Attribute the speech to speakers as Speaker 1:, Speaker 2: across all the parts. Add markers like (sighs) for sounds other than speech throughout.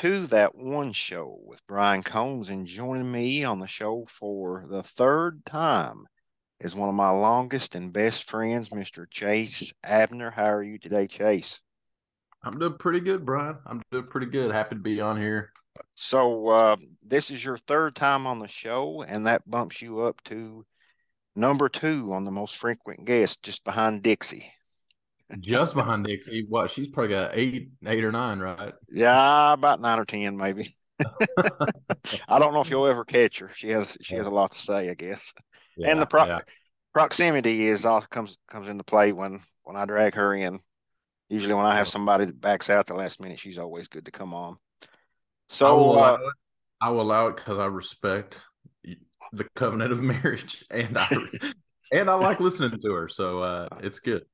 Speaker 1: To that one show with Brian Combs, and joining me on the show for the third time is one of my longest and best friends, Mr. Chase Abner. How are you today, Chase?
Speaker 2: I'm doing pretty good, Brian. I'm doing pretty good. Happy to be on here.
Speaker 1: So, uh, this is your third time on the show, and that bumps you up to number two on the most frequent guest, just behind Dixie.
Speaker 2: Just behind Dixie. What? She's probably got eight, eight or nine, right?
Speaker 1: Yeah, about nine or ten, maybe. (laughs) I don't know if you'll ever catch her. She has she has a lot to say, I guess. Yeah, and the pro- yeah. proximity is all comes comes into play when when I drag her in. Usually, when I have somebody that backs out the last minute, she's always good to come on. So
Speaker 2: I will allow uh, it. I will allow it because I respect the covenant of marriage, and I (laughs) and I like listening to her, so uh, it's good.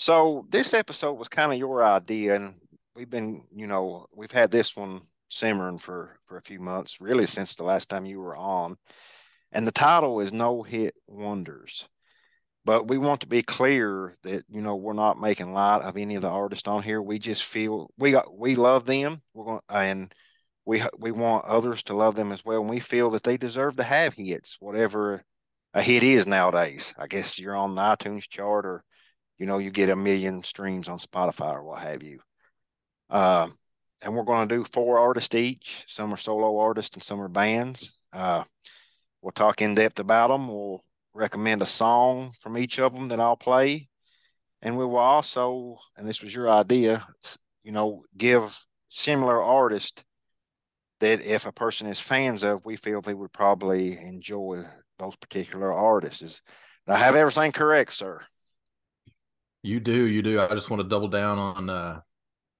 Speaker 1: So this episode was kind of your idea, and we've been, you know, we've had this one simmering for for a few months, really since the last time you were on. And the title is No Hit Wonders. But we want to be clear that you know we're not making light of any of the artists on here. We just feel we got we love them. We're going and we we want others to love them as well. And we feel that they deserve to have hits, whatever a hit is nowadays. I guess you're on the iTunes chart or you know, you get a million streams on Spotify or what have you. Uh, and we're going to do four artists each. Some are solo artists and some are bands. Uh, we'll talk in depth about them. We'll recommend a song from each of them that I'll play. And we will also, and this was your idea, you know, give similar artists that if a person is fans of, we feel they would probably enjoy those particular artists. Is I have everything correct, sir?
Speaker 2: You do, you do. I just want to double down on uh,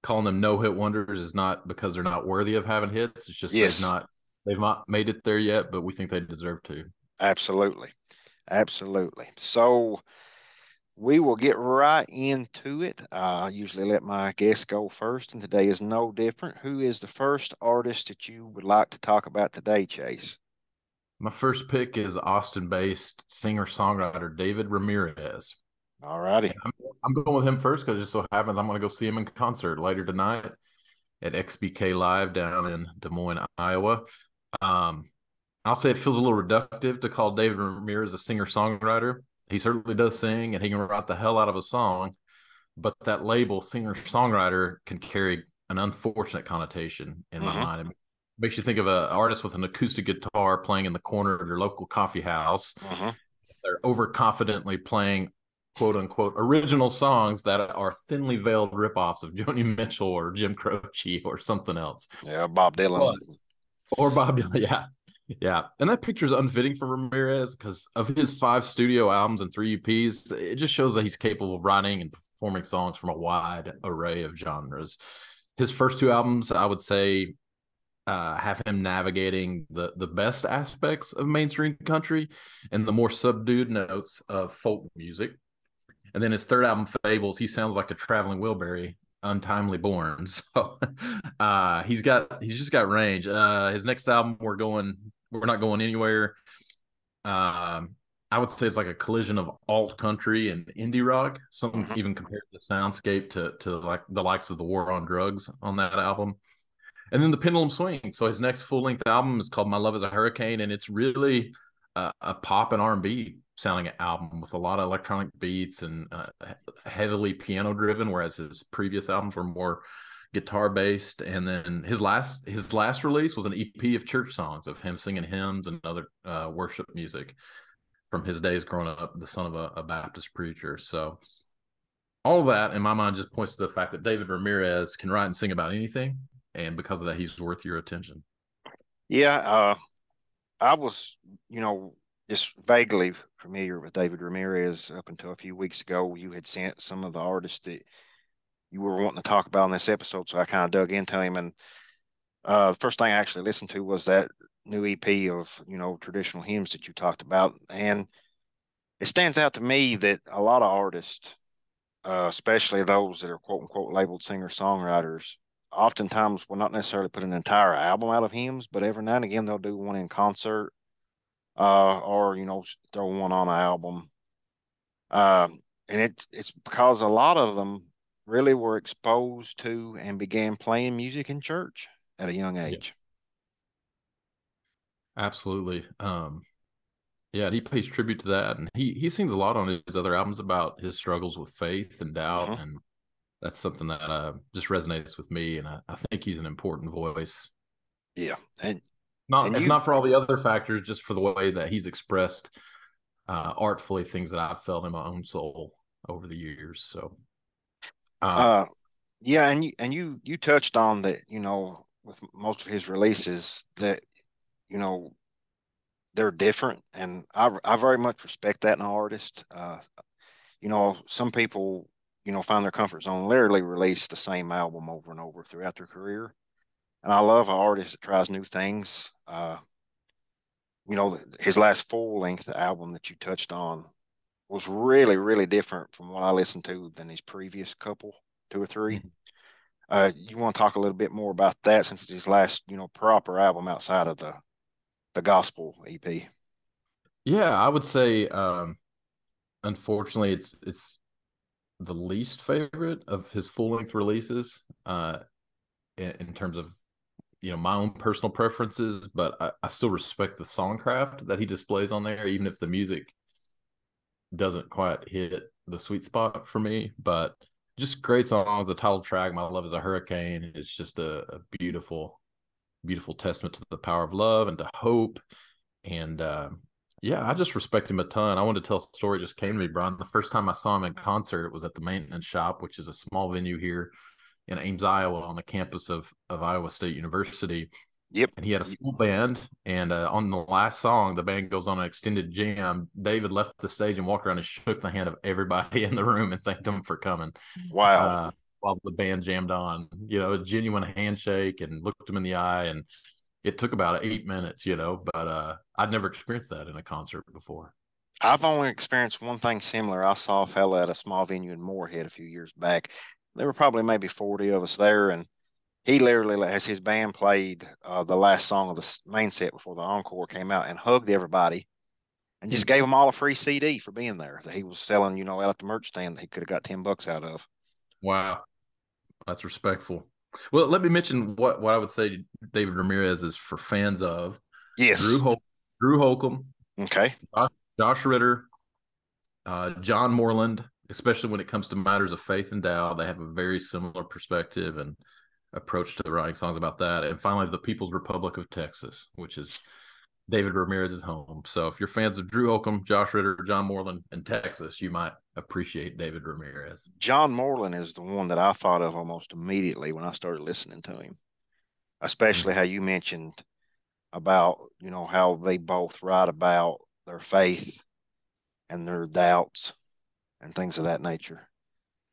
Speaker 2: calling them no hit wonders is not because they're not worthy of having hits. It's just yes. they've not they've not made it there yet, but we think they deserve to.
Speaker 1: Absolutely, absolutely. So we will get right into it. Uh, I usually let my guests go first, and today is no different. Who is the first artist that you would like to talk about today, Chase?
Speaker 2: My first pick is Austin based singer songwriter David Ramirez.
Speaker 1: All righty.
Speaker 2: I'm, I'm, going with him first because it just so happens I'm going to go see him in concert later tonight at XBK Live down in Des Moines, Iowa. Um, I'll say it feels a little reductive to call David Ramirez a singer songwriter. He certainly does sing and he can write the hell out of a song, but that label, singer songwriter, can carry an unfortunate connotation in my mm-hmm. mind. It makes you think of an artist with an acoustic guitar playing in the corner of your local coffee house. Mm-hmm. They're overconfidently playing quote unquote original songs that are thinly veiled ripoffs of Joni (laughs) Mitchell or Jim Croce or something else.
Speaker 1: Yeah, Bob Dylan. But,
Speaker 2: or Bob Dylan, (laughs) yeah. Yeah. And that picture is unfitting for Ramirez because of his five studio albums and three EPs. It just shows that he's capable of writing and performing songs from a wide array of genres. His first two albums, I would say, uh, have him navigating the the best aspects of mainstream country and the more subdued notes of folk music. And then his third album, Fables, he sounds like a traveling Wilbury, untimely born. (laughs) So uh, he's got he's just got range. Uh, his next album, we're going, we're not going anywhere. Um, I would say it's like a collision of alt country and indie rock. Some mm-hmm. even compared the soundscape to to like the likes of the War on Drugs on that album. And then the pendulum swing. So his next full length album is called My Love Is a Hurricane, and it's really a, a pop and R and B sounding an album with a lot of electronic beats and uh, heavily piano driven, whereas his previous albums were more guitar based. And then his last his last release was an EP of church songs of him singing hymns and other uh, worship music from his days growing up, the son of a, a Baptist preacher. So all that in my mind just points to the fact that David Ramirez can write and sing about anything, and because of that, he's worth your attention.
Speaker 1: Yeah, uh, I was, you know, just vaguely familiar with David Ramirez up until a few weeks ago. You had sent some of the artists that you were wanting to talk about in this episode, so I kind of dug into him. And uh, the first thing I actually listened to was that new EP of you know traditional hymns that you talked about, and it stands out to me that a lot of artists, uh, especially those that are quote unquote labeled singer songwriters, oftentimes will not necessarily put an entire album out of hymns, but every now and again they'll do one in concert uh, or you know throw one on an album. Um, and it's it's because a lot of them really were exposed to and began playing music in church at a young age.
Speaker 2: Yeah. Absolutely. Um, yeah, he pays tribute to that, and he he sings a lot on his other albums about his struggles with faith and doubt, uh-huh. and that's something that uh, just resonates with me, and I, I, think he's an important voice.
Speaker 1: Yeah, and
Speaker 2: not and if you, not for all the other factors, just for the way that he's expressed uh, artfully things that I've felt in my own soul over the years. So,
Speaker 1: uh, uh, yeah, and you and you you touched on that, you know, with most of his releases that you know they're different, and I I very much respect that in an artist. Uh, you know, some people you know find their comfort zone literally release the same album over and over throughout their career, and I love an artist that tries new things. Uh, you know, his last full length album that you touched on was really, really different from what I listened to than his previous couple, two or 3 mm-hmm. Uh, you want to talk a little bit more about that since it's his last, you know, proper album outside of the the gospel EP?
Speaker 2: Yeah, I would say, um, unfortunately, it's it's the least favorite of his full length releases. Uh, in, in terms of you know my own personal preferences, but I, I still respect the songcraft that he displays on there, even if the music doesn't quite hit the sweet spot for me. But just great songs. The title track, "My Love Is a Hurricane," is just a, a beautiful, beautiful testament to the power of love and to hope. And uh, yeah, I just respect him a ton. I wanted to tell a story. Just came to me, Brian. The first time I saw him in concert, it was at the Maintenance Shop, which is a small venue here in Ames, Iowa, on the campus of of Iowa State University.
Speaker 1: Yep.
Speaker 2: And he had a full band. And uh, on the last song, the band goes on an extended jam. David left the stage and walked around and shook the hand of everybody (laughs) in the room and thanked them for coming.
Speaker 1: Wow. Uh,
Speaker 2: while the band jammed on, you know, a genuine handshake and looked him in the eye. And it took about eight minutes, you know, but uh, I'd never experienced that in a concert before.
Speaker 1: I've only experienced one thing similar. I saw a fella at a small venue in Moorhead a few years back, there were probably maybe 40 of us there. And he literally, as his band played uh, the last song of the main set before the encore came out, and hugged everybody and just gave them all a free CD for being there that he was selling, you know, out at the merch stand that he could have got 10 bucks out of.
Speaker 2: Wow. That's respectful. Well, let me mention what, what I would say David Ramirez is for fans of.
Speaker 1: Yes.
Speaker 2: Drew, Hol- Drew Holcomb.
Speaker 1: Okay.
Speaker 2: Josh, Josh Ritter. Uh, John Moreland especially when it comes to matters of faith and doubt. They have a very similar perspective and approach to writing songs about that. And finally, the People's Republic of Texas, which is David Ramirez's home. So if you're fans of Drew Holcomb, Josh Ritter, John Moreland, and Texas, you might appreciate David Ramirez.
Speaker 1: John Moreland is the one that I thought of almost immediately when I started listening to him, especially how you mentioned about, you know, how they both write about their faith and their doubts and things of that nature.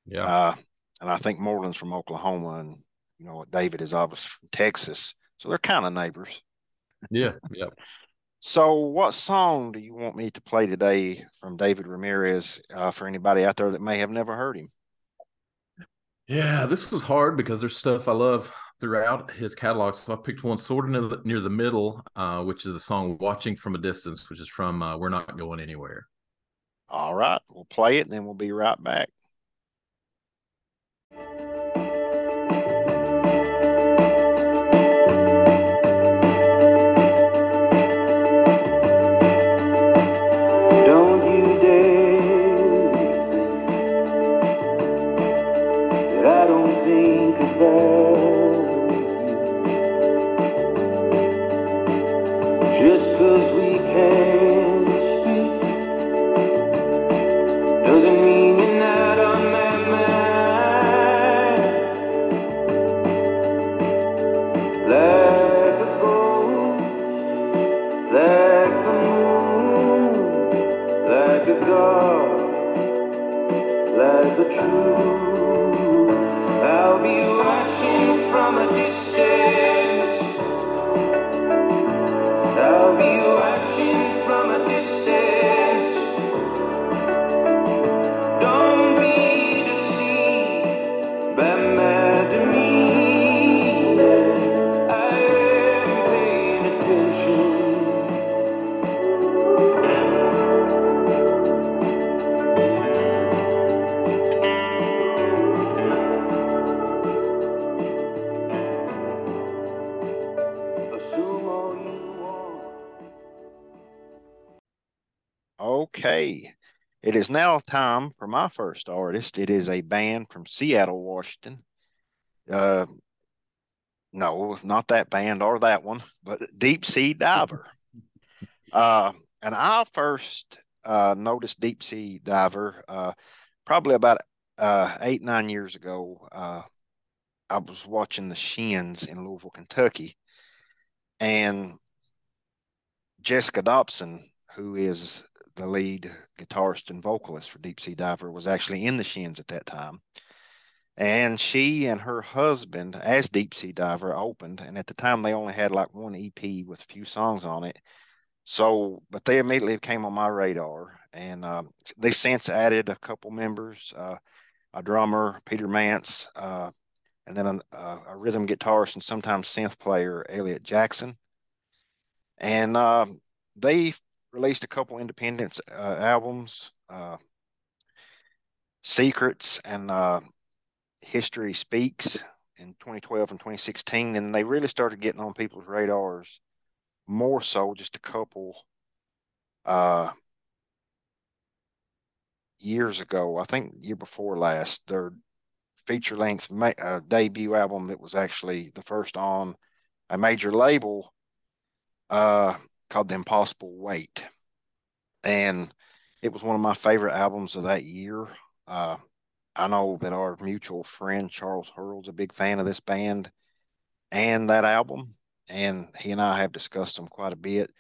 Speaker 2: Yeah. Uh,
Speaker 1: and I think Moreland's from Oklahoma, and you know David is obviously from Texas, so they're kind of neighbors.
Speaker 2: Yeah. Yeah. (laughs)
Speaker 1: So, what song do you want me to play today from David Ramirez uh, for anybody out there that may have never heard him?
Speaker 2: Yeah, this was hard because there's stuff I love throughout his catalog. So I picked one sort of near the, near the middle, uh, which is the song "Watching from a Distance," which is from uh, "We're Not Going Anywhere."
Speaker 1: All right, we'll play it and then we'll be right back. Like now time for my first artist. It is a band from Seattle, Washington. Uh, no, not that band or that one, but Deep Sea Diver. uh, and I first uh, noticed Deep Sea Diver uh, probably about uh, eight, nine years ago. Uh, I was watching the Shins in Louisville, Kentucky, and Jessica Dobson, who is the lead guitarist and vocalist for Deep Sea Diver, was actually in the Shins at that time. And she and her husband, as Deep Sea Diver, opened. And at the time, they only had like one EP with a few songs on it. So, but they immediately came on my radar. And uh, they've since added a couple members uh, a drummer, Peter Mance, uh, and then a, a, rhythm guitarist and sometimes synth player, Elliot Jackson. And uh, they released a couple independent uh, albums, uh, Secrets and uh, History Speaks in 2012 and 2016. And they really started getting on people's radars more so just a couple uh, years ago. I think year before last, their feature length uh, debut album that was actually the first on a major label uh, called The Impossible Weight. And it was one of my favorite albums of that year. Uh, I know that our mutual friend Charles Hurl's a big fan of this band and that album. And he and I have discussed them quite a bit.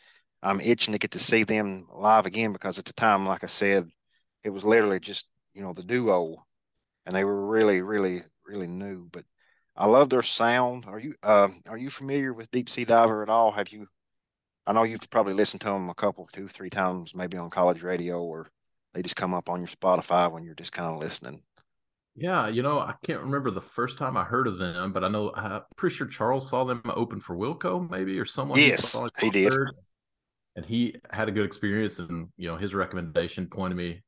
Speaker 1: I'm itching to get to see them live again because at the time, like I said, it was literally just, you know, the duo and they were really, really, really new. But I love their sound. Are you uh, are you familiar with Deep Sea Diver at all? Have you? I know you've probably listened to them a couple, two, three times, maybe on college radio, or they just come up on your Spotify when you're just kind of listening.
Speaker 2: Yeah, you know, I can't remember the first time I heard of them, but I know I'm pretty sure Charles saw them open for Wilco, maybe, or someone.
Speaker 1: Yes, he did.
Speaker 2: And he had a good experience, and you know, his recommendation pointed me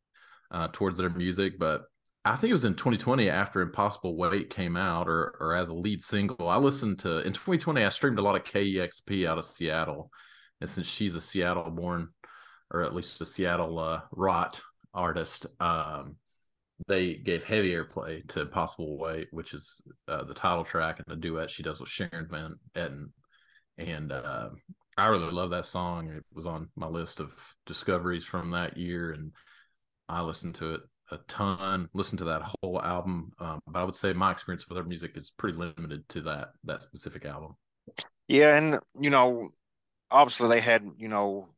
Speaker 2: uh, towards their music. But I think it was in 2020 after Impossible Weight came out, or or as a lead single. I listened to in 2020. I streamed a lot of KEXP out of Seattle, and since she's a Seattle-born, or at least a Seattle uh, rot artist, um, they gave heavy airplay to Impossible Weight, which is uh, the title track and the duet she does with Sharon Van Etten. And uh, I really love that song. It was on my list of discoveries from that year, and I listened to it a ton. Listened to that whole album, um, but I would say my experience with her music is pretty limited to that that specific album.
Speaker 1: Yeah, and you know, obviously they had you know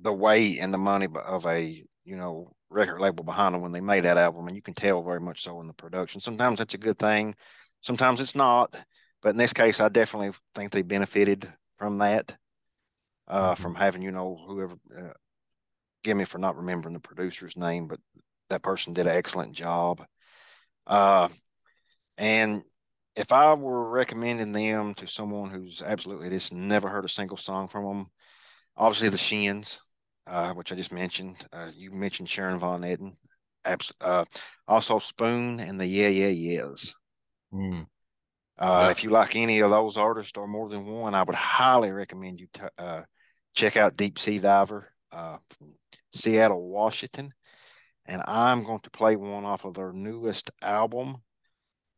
Speaker 1: the weight and the money of a you know record label behind them when they made that album, and you can tell very much so in the production. Sometimes that's a good thing, sometimes it's not. But in this case, I definitely think they benefited from that, uh, mm-hmm. from having you know whoever. Uh, give me for not remembering the producer's name, but that person did an excellent job. Uh, and if I were recommending them to someone who's absolutely just never heard a single song from them, obviously the Shins uh, which I just mentioned. Uh, you mentioned Sharon Van Etten. Abs- uh, also Spoon and the Yeah Yeah Yeahs. Mm. Yeah. If you like any of those artists or more than one, I would highly recommend you t- uh, check out Deep Sea Diver uh, from Seattle, Washington. And I'm going to play one off of their newest album,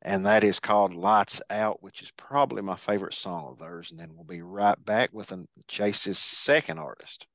Speaker 1: and that is called Lights Out, which is probably my favorite song of theirs. And then we'll be right back with Chase's second artist.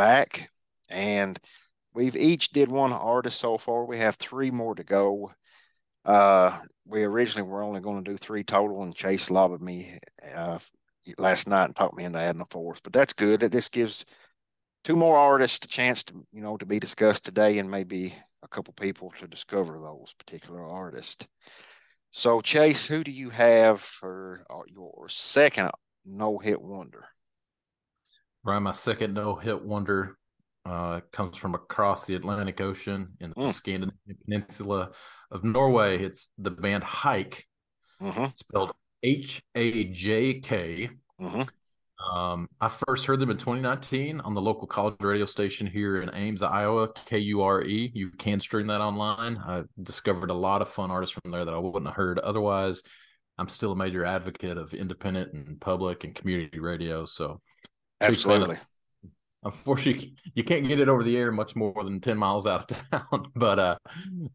Speaker 1: Back, and we've each did one artist so far. We have three more to go. Uh, we originally were only going to do three total, and Chase lobbed me uh, last night and talked me into adding a fourth. But that's good. That this gives two more artists a chance to you know to be discussed today, and maybe a couple people to discover those particular artists. So, Chase, who do you have for uh, your second no hit wonder?
Speaker 2: Brian, my second no hit wonder uh, comes from across the Atlantic Ocean in the mm. Scandinavian peninsula of Norway. It's the band Hajk, mm-hmm. spelled H A J K. Mm-hmm. Um, I first heard them in 2019 on the local college radio station here in Ames, Iowa, KURE. You can stream that online. I discovered a lot of fun artists from there that I wouldn't have heard otherwise. I'm still a major advocate of independent and public and community radio. So,
Speaker 1: absolutely.
Speaker 2: Unfortunately, you can't get it over the air much more than 10 miles out of town. (laughs) but uh,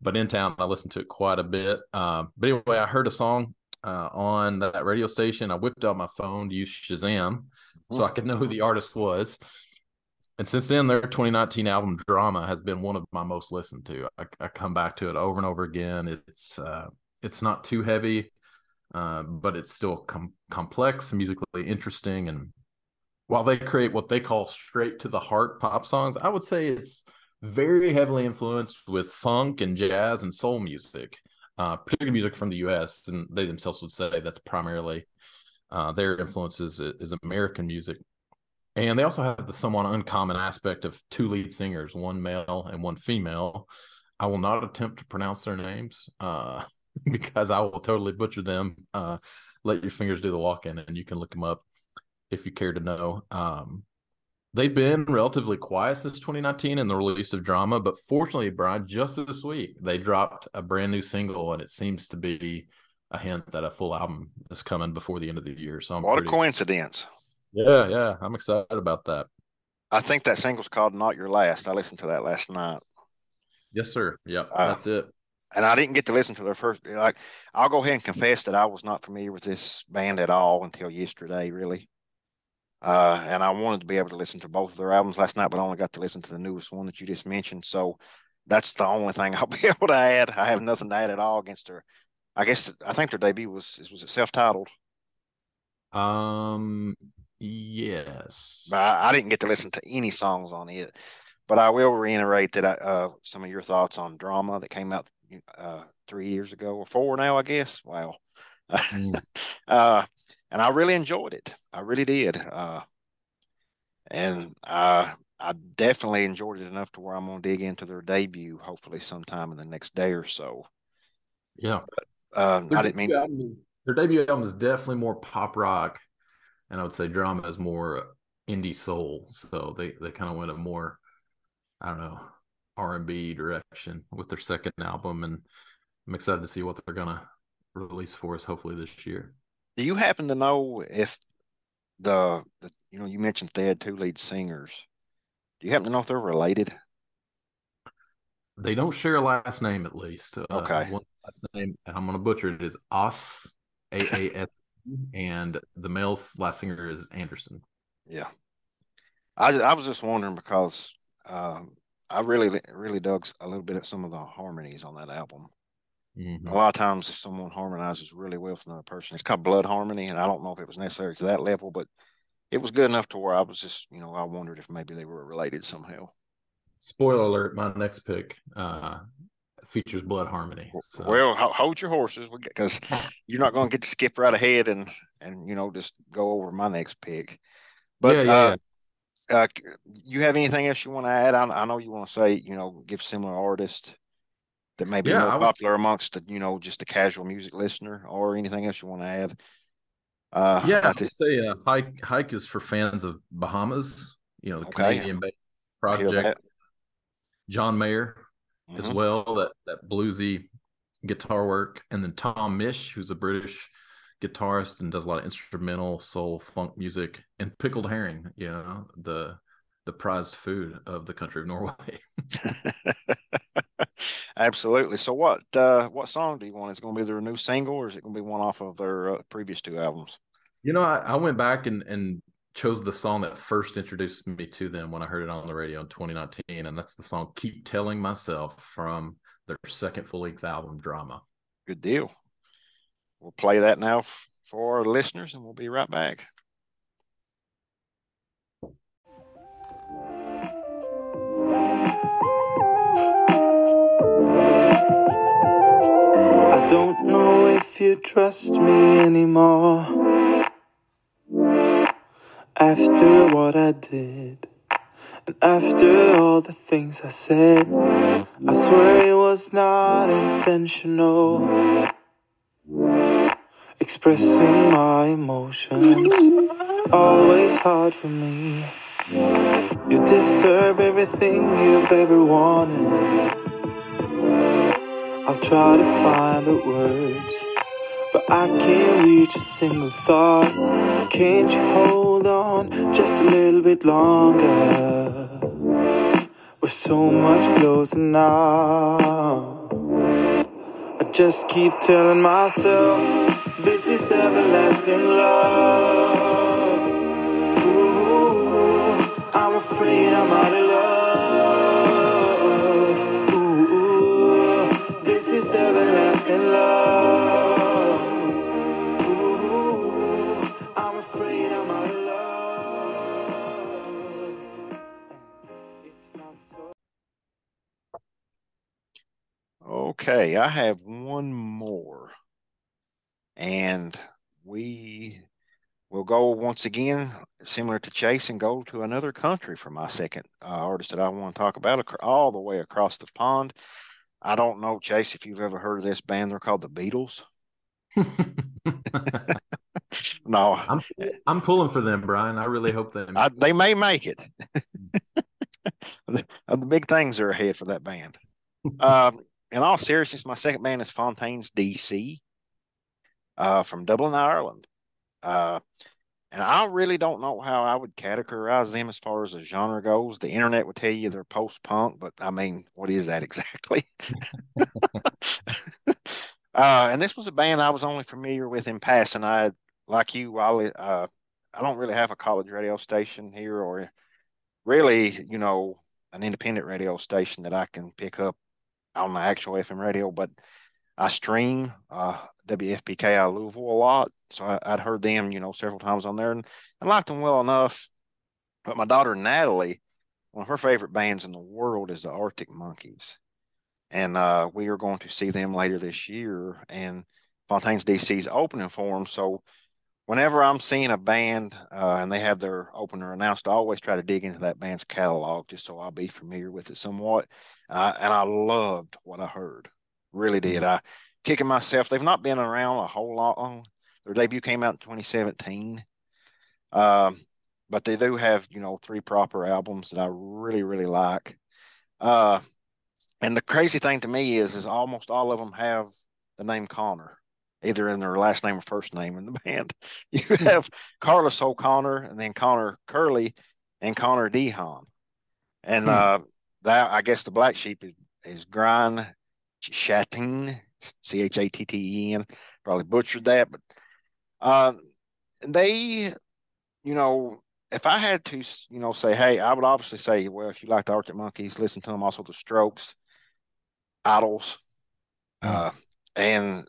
Speaker 2: but in town, I listen to it quite a bit. Uh, but anyway, I heard a song uh, on that radio station. I whipped out my phone to use Shazam so I could know who the artist was. And since then, their 2019 album Drama has been one of my most listened to. I, I come back to it over and over again. It's uh, it's not too heavy, uh, but it's still com- complex, musically interesting, and while they create what they call straight to the heart pop songs, I would say it's very heavily influenced with funk and jazz and soul music, uh, particularly music from the U.S. And they themselves would say that's primarily uh, their influences is, is American music. And they also have the somewhat uncommon aspect of two lead singers, one male and one female. I will not attempt to pronounce their names uh, (laughs) because I will totally butcher them. Uh, let your fingers do the walking, and you can look them up if you care to know. Um, they've been relatively quiet since 2019 in the release of drama, but fortunately, Brian, just this week they dropped a brand new single, and it seems to be a hint that a full album is coming before the end of the year. So I'm
Speaker 1: what pretty, a coincidence.
Speaker 2: Yeah, yeah, I'm excited about that.
Speaker 1: I think that single's called "Not Your Last." I listened to that last night.
Speaker 2: Yes, sir. Yep, uh, that's it.
Speaker 1: And I didn't get to listen to their first. Like, I'll go ahead and confess that I was not familiar with this band at all until yesterday, really. Uh, and I wanted to be able to listen to both of their albums last night, but I only got to listen to the newest one that you just mentioned. So that's the only thing (laughs) I'll be able to add. I have nothing to add at all against her. I guess I think their debut was was it self titled.
Speaker 2: Um. Yes.
Speaker 1: But I, I, didn't get to listen to any songs on it, but I will reiterate that I, uh, some of your thoughts on drama that came out uh, three years ago or four now, I guess. Wow. (laughs) Mm. uh, and I really enjoyed it. I really did. Uh, and I I definitely enjoyed it enough to where I'm gonna dig into their debut, hopefully sometime in the next day or so.
Speaker 2: Yeah.
Speaker 1: Um, I didn't mean
Speaker 2: album, their debut album is definitely more pop rock, and I would say drama is more indie soul. So they they kind of went a more I don't know R and B direction with their second album, and I'm excited to see what they're gonna release for us hopefully this year.
Speaker 1: Do you happen to know if the, the you know you mentioned they had two lead singers? Do you happen to know if they're related?
Speaker 2: They don't share a last name, at least.
Speaker 1: Uh, okay.
Speaker 2: one last name, I'm going to butcher it, is Os, A A S, and the male's last singer is Anderson.
Speaker 1: Yeah. I, I was just wondering because um, I really, really dug a little bit at some of the harmonies on that album. Mm-hmm. A lot of times, if someone harmonizes really well with another person, it's called blood harmony, and I don't know if it was necessary to that level, but it was good enough to where I was just, you know, I wondered if maybe they were related somehow.
Speaker 2: Spoiler alert: my next pick uh, features blood harmony.
Speaker 1: So. Well, hold your horses because (laughs) you're not going to get to skip right ahead and and you know just go over my next pick. But yeah, yeah, uh, yeah. Uh, you have anything else you want to add? I, I know you want to say you know give similar artists that may be yeah, more popular amongst the you know just the casual music listener, or anything else you want to add?
Speaker 2: Uh, yeah, I would say uh, hike Hajk is for fans of Bahamas. You know, the okay. Canadian project. John Mayer mm-hmm. as well, that that bluesy guitar work, and then Tom Misch, who's a British guitarist and does a lot of instrumental soul funk music, and pickled herring, you know, the the prized food of the country of Norway. (laughs) (laughs)
Speaker 1: Absolutely. So, what uh, what song do you want? Is it going to be their new single, or is it going to be one off of their uh, previous two albums?
Speaker 2: You know, I, I, went back and and chose the song that first introduced me to them when I heard it on the radio in 2019, and that's the song "Keep Telling Myself" from their second full-length album, Drama.
Speaker 1: Good deal. We'll play that now for our listeners, and we'll be right back.
Speaker 3: Don't know if you trust me anymore after what I did. And after all the things I said, I swear it was not intentional. Expressing my emotions, always hard for me. You deserve everything you've ever wanted. I'll try to find the words, but I can't reach a single thought. Can't you hold on just a little bit longer? We're so much closer now. I just keep telling myself this is everlasting love. Ooh, I'm afraid I'm out
Speaker 1: Okay, I have one more. And we will go once again, similar to Chase, and go to another country for my second uh, artist that I want to talk about, all the way across the pond. I don't know, Chase, if you've ever heard of this band. They're called the Beatles. (laughs) (laughs) No,
Speaker 2: I'm I'm pulling for them, Brian. I really hope they.
Speaker 1: I, they may make it. (laughs) the, the big things are ahead for that band. um, in all seriousness, my second band is Fontaines DC uh, from Dublin, Ireland. Uh, and I really don't know how I would categorize them as far as the genre goes. The internet would tell you they're post punk, but I mean, what is that (laughs) exactly? (laughs) uh, and this was a band I was only familiar with in passing. I, like you, I, uh, I don't really have a college radio station here or really, you know, an independent radio station that I can pick up on the actual FM radio, but I stream uh, WFPK out of Louisville a lot. So I, would heard them, you know, several times on there and I liked them well enough. But my daughter, Natalie, one of her favorite bands in the world is the Arctic Monkeys. And uh, we are going to see them later this year. And Fontaines DC is opening for them. So whenever I'm seeing a band uh, and they have their opener announced, I always try to dig into that band's catalog just so I'll be familiar with it somewhat. Uh, and I loved what I heard, really did. I kicking myself. They've not been around a whole lot long. Their debut came out in 2017, um, but they do have you know three proper albums that I really really like. Uh, and the crazy thing to me is, is almost all of them have the name Connor either in their last name or first name in the (laughs) band. You have Carlos O'Connor and then Connor Curley and Connor Dehan. And hmm. uh, that I guess the black sheep is, is Grian Chatten, C H A T T E N. Probably butchered that, but uh, they, you know, if I had to, you know, say, hey, I would obviously say, well, if you like the Arctic Monkeys, listen to them. Also, the Strokes, Idles, hmm. uh, and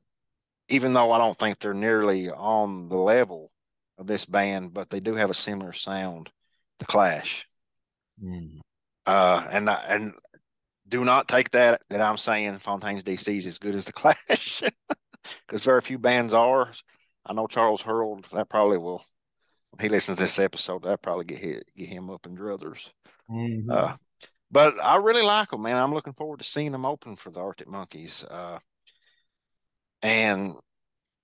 Speaker 1: even though I don't think they're nearly on the level of this band, but they do have a similar sound, The Clash. Mm. Uh, and and do not take that that I'm saying Fontaines DC is as good as The Clash, (laughs) because very few bands are. I know Charles Hurld. That probably will. When he listens to this episode, that probably get hit, get him up in druthers. Mm-hmm. Uh, but I really like them, man. I'm looking forward to seeing them open for the Arctic Monkeys. Uh, and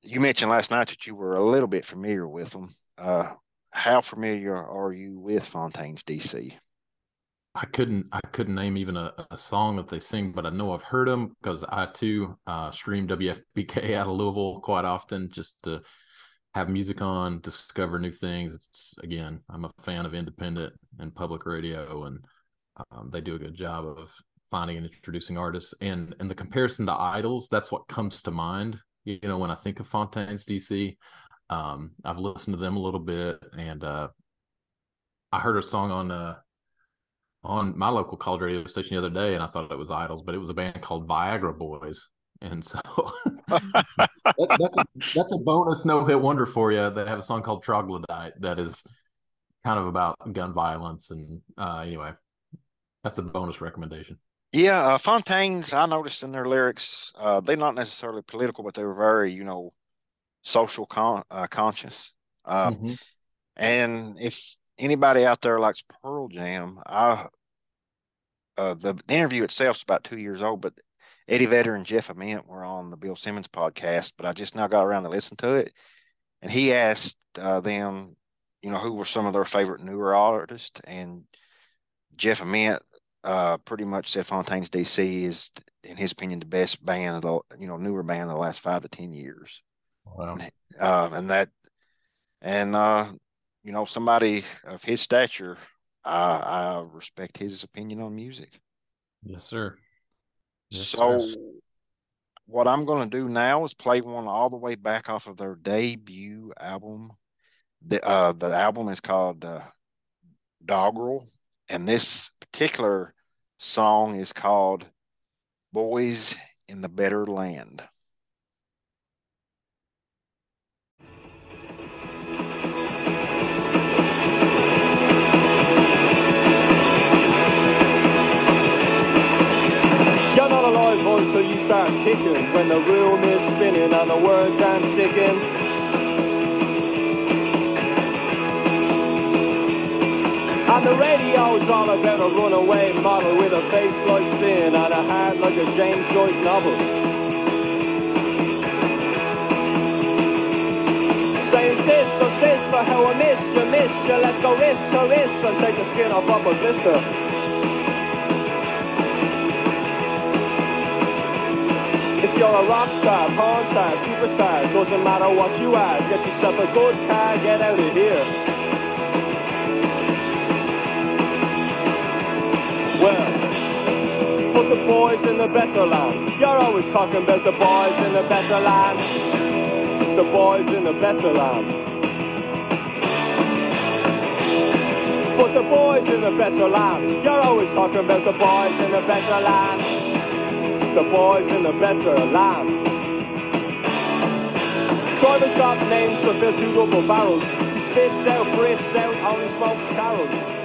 Speaker 1: you mentioned last night that you were a little bit familiar with them. Uh, how familiar are you with Fontaines DC?
Speaker 2: I couldn't I couldn't name even a, a, song that they sing, but I know I've heard them because I too uh, stream WFPK (laughs) out of Louisville quite often just to have music on, discover new things. It's again, I'm a fan of independent and public radio, and um, they do a good job of finding and introducing artists. And and the comparison to Idles, that's what comes to mind. You know, when I think of Fontaines DC, um, I've listened to them a little bit, and uh, I heard a song on uh on my local college radio station the other day, and I thought it was Idles, but it was a band called Viagra Boys. And so (laughs) that, that's a, that's a bonus no hit wonder for you. They have a song called Troglodyte that is kind of about gun violence. And uh, anyway, that's a bonus recommendation.
Speaker 1: Yeah, uh, Fontaines. I noticed in their lyrics, uh, they're not necessarily political, but they were very, you know, social con- uh, conscious. mm-hmm. And if anybody out there likes Pearl Jam, I uh, the, the interview itself is about two years old, but Eddie Vedder and Jeff Ament were on the Bill Simmons podcast, but I just now got around to listen to it, and he asked uh, them, you know, who were some of their favorite newer artists, and Jeff Ament uh, pretty much said Fontaines DC is, in his opinion, the best band of the you know newer band of the last five to ten years.
Speaker 2: Wow.
Speaker 1: And, uh, and that, and uh, you know, somebody of his stature, I, I respect his opinion on music.
Speaker 2: Yes, sir.
Speaker 1: Yes, so, sir. what I'm going to do now is play one all the way back off of their debut album. The uh, the album is called uh, Dogrel, and this particular song is called "Boys in the Better Land."
Speaker 4: voice so you start kicking when the room is spinning and the words aren't sticking. And the radio's all about a runaway model with a face like sin and a heart like a James Joyce novel. Saying sister, sister, how I missed you, missed you, let's go wrist to wrist and take the skin off of a. If you're a rock star, porn star, superstar, doesn't matter what you are, get yourself a good car, get out of here. Well, put the boys in the better land. You're always talking about the boys in the better land. The boys in the better land. Put the boys in the better land. You're always talking about the boys in the better land the boys in the better land. Driver's got names fill two double barrels. He spits out, breathes out, only smokes carols.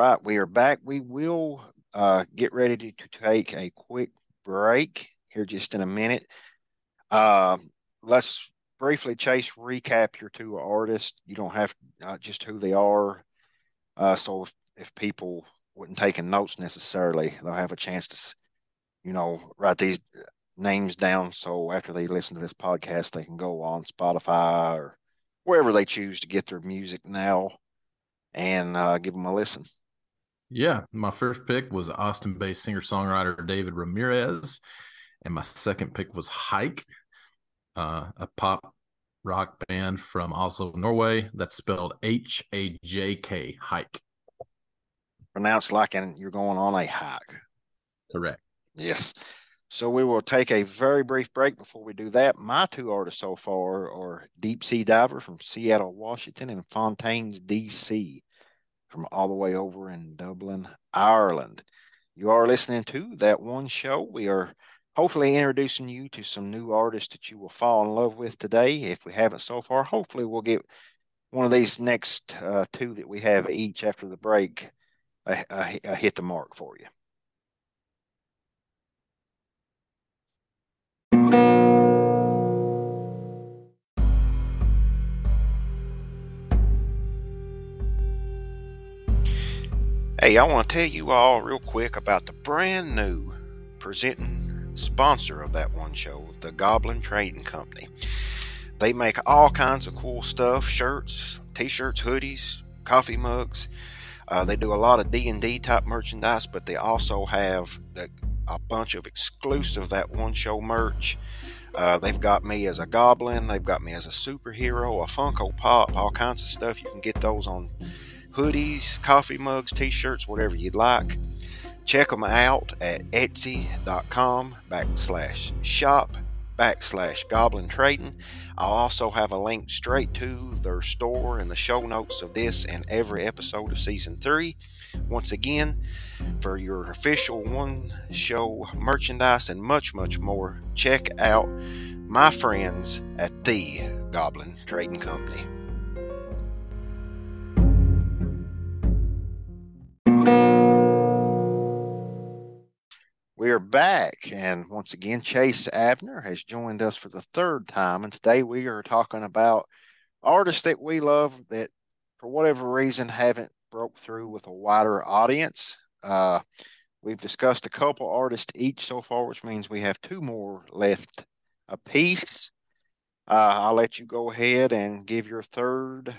Speaker 1: Right, we are back. We will uh, get ready to, to, take a quick break here just in a minute. Uh, let's briefly, Chase, recap your two artists. You don't have uh, just who they are. Uh, so if, if people wouldn't taking notes necessarily, they'll have a chance to, you know, write these names down. So after they listen to this podcast, they can go on Spotify or wherever they choose to get their music now and uh, give them a listen.
Speaker 2: Yeah, my first pick was Austin-based singer-songwriter David Ramirez, and my second pick was Hike, uh, a pop rock band from also Norway that's spelled H A J K hike.
Speaker 1: Pronounced like and you're going on a hike.
Speaker 2: Correct.
Speaker 1: Yes. So we will take a very brief break before we do that. My two artists so far are Deep Sea Diver from Seattle, Washington, and Fontaines, DC, from all the way over in Dublin, Ireland. You are listening to that one show. We are hopefully introducing you to some new artists that you will fall in love with today. If we haven't so far, hopefully we'll get one of these next uh, two that we have each after the break uh, uh, uh hit the mark for you. Hey, I want to tell you all real quick about the brand new presenting sponsor of that one show, the Goblin Trading Company. They make all kinds of cool stuff: shirts, t-shirts, hoodies, coffee mugs. Uh, they do a lot of D&D type merchandise, but they also have the, a bunch of exclusive that one show merch. Uh, they've got me as a goblin. They've got me as a superhero, a Funko Pop, all kinds of stuff. You can get those on hoodies, coffee mugs, t-shirts, whatever you'd like. Check them out at etsy.com backslash shop backslash goblin trading. I'll also have a link straight to their store in the show notes of this and every episode of season three. Once again, for your official one show merchandise and much, much more, check out my friends at the Goblin Trading Company. We are back, and once again, Chase Abner has joined us for the third time. And today we are talking about artists that we love that, for whatever reason, haven't broke through with a wider audience. Uh, we've discussed a couple artists each so far, which means we have two more left a piece. Uh, I'll let you go ahead and give your third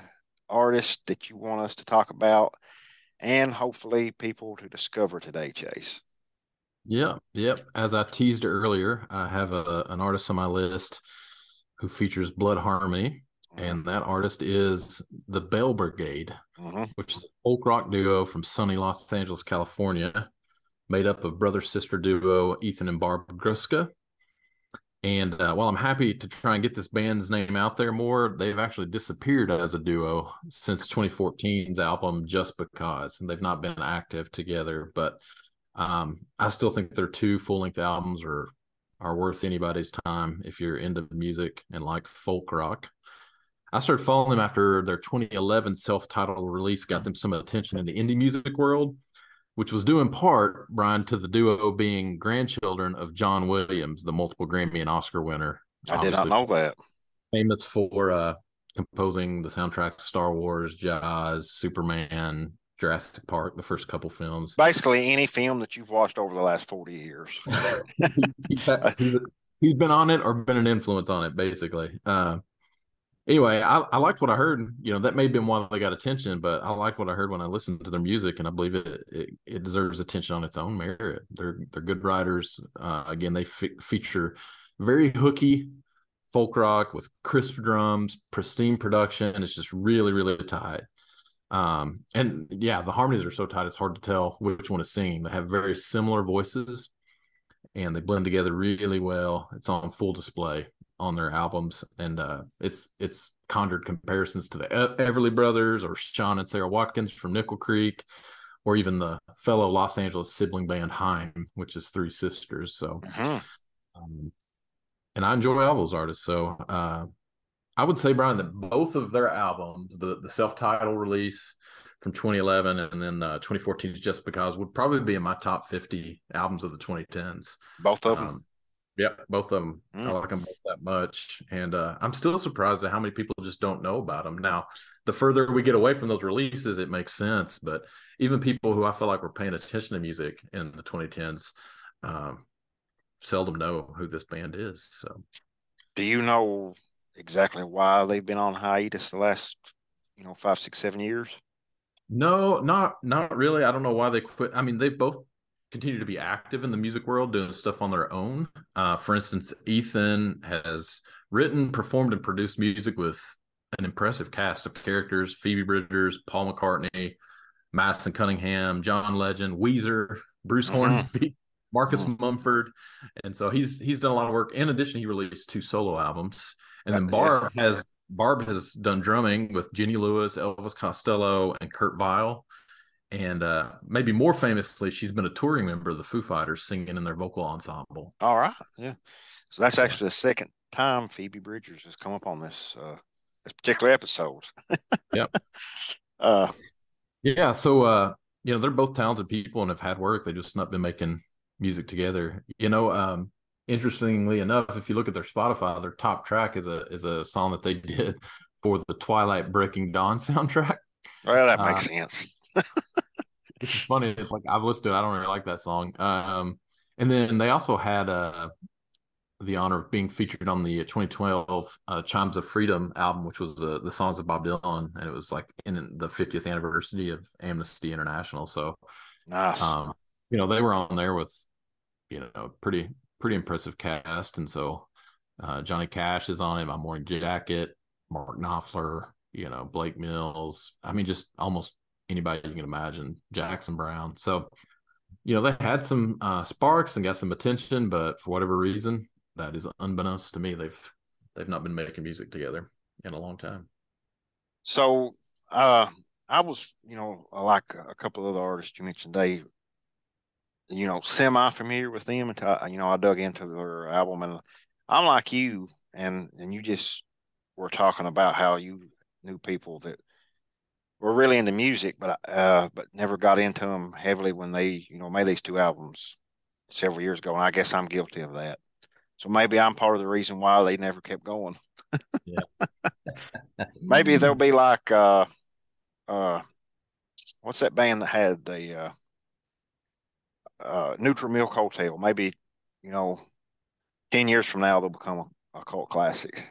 Speaker 1: artist that you want us to talk about, and hopefully people to discover today, Chase.
Speaker 2: Yeah, yep. As I teased earlier, I have a, an artist on my list who features Blood Harmony, mm-hmm. and that artist is the Belle Brigade, mm-hmm. which is a folk rock duo from sunny Los Angeles, California, made up of brother sister duo Ethan and Barb Gruska. And uh, while I'm happy to try and get this band's name out there more, they've actually disappeared as a duo since 2014's album Just Because, and they've not been active together. But um, I still think their two full length albums are are worth anybody's time if you're into music and like folk rock. I started following them after their 2011 self titled release got them some attention in the indie music world, which was due in part, Brian, to the duo being grandchildren of John Williams, the multiple Grammy and Oscar winner.
Speaker 1: I did not know that.
Speaker 2: Famous for uh, composing the soundtracks Star Wars, Jaws, Superman, Jurassic Park, the first couple films.
Speaker 1: Basically, any film that you've watched over the last 40 years. (laughs)
Speaker 2: he's, he's been on it or been an influence on it, basically. Uh, anyway, I, I liked what I heard. You know, that may have been why they got attention, but I liked what I heard when I listened to their music, and I believe it it, it deserves attention on its own merit. They're they're good writers. Uh, again, they feature very hooky folk rock with crisp drums, pristine production. It's just really really tight. Um, and yeah, the harmonies are so tight it's hard to tell which one is singing. They have very similar voices and they blend together really well. It's on full display on their albums, and uh, it's it's conjured comparisons to the Everly Brothers or Sean and Sarah Watkins from Nickel Creek, or even the fellow Los Angeles sibling band Haim, which is three sisters. So, uh-huh. um, and I enjoy all those artists. So, uh, I would say, Brian, that both of their albums, the the self title release from 2011 and then uh, 2014 just because would probably be in my top 50 albums of the 2010s
Speaker 1: both of them um,
Speaker 2: yeah both of them mm. i like them both that much and uh, i'm still surprised at how many people just don't know about them now the further we get away from those releases it makes sense but even people who i feel like were paying attention to music in the 2010s um, seldom know who this band is so
Speaker 1: do you know exactly why they've been on hiatus the last, you know, five, six, seven years?
Speaker 2: No, not not really. I don't know why they quit. I mean, they both continue to be active in the music world, doing stuff on their own. Uh, for instance, Ethan has written, performed, and produced music with an impressive cast of characters: Phoebe Bridgers, Paul McCartney, Madison Cunningham, John Legend, Weezer, Bruce mm-hmm. Hornsby, (laughs) Marcus mm-hmm. Mumford, and so he's he's done a lot of work. In addition, he released two solo albums. And then Barb has Barb has done drumming with Jenny Lewis, Elvis Costello, and Kurt Vile. And uh, maybe more famously, she's been a touring member of the Foo Fighters, singing in their vocal ensemble.
Speaker 1: All right, yeah. So that's actually the second time Phoebe Bridgers has come up on this uh, this particular episode. (laughs)
Speaker 2: yep. Uh, yeah. So uh, you know, they're both talented people and have had work. They just not been making music together. You know, um, interestingly enough, if you look at their Spotify, their top track is a is a song that they (laughs) did for the Twilight Breaking Dawn soundtrack.
Speaker 1: Well, that makes uh, sense.
Speaker 2: It's funny. It's like I've listened to it. I don't really like that song. Um, and then they also had uh, the honor of being featured on the 2012 uh, Chimes of Freedom album, which was uh, the songs of Bob Dylan, and it was like in the 50th anniversary of Amnesty International. So,
Speaker 1: nice. Um,
Speaker 2: you know, they were on there with you know pretty pretty impressive cast. And so uh, Johnny Cash is on it, My Morning Jacket, Mark Knopfler, you know, Blake Mills. I mean, just almost anybody you can imagine, Jackson Browne. So you know, they had some uh, sparks and got some attention, but for whatever reason, that is unbeknownst to me, they've they've not been making music together in a long time.
Speaker 1: So, uh, I was, you know, like a couple of the artists you mentioned, they, you know, semi familiar with them until you know I dug into their album, and I'm like you, and and you just were talking about how you knew people that were really into music, but uh, but never got into them heavily when they, you know, made these two albums several years ago, and I guess I'm guilty of that. So maybe I'm part of the reason why they never kept going.
Speaker 2: yeah. (laughs)
Speaker 1: maybe they'll be like, uh, uh, what's that band that had the uh, uh, Neutral Milk Hotel? Maybe you know, ten years from now they'll become a, a cult classic.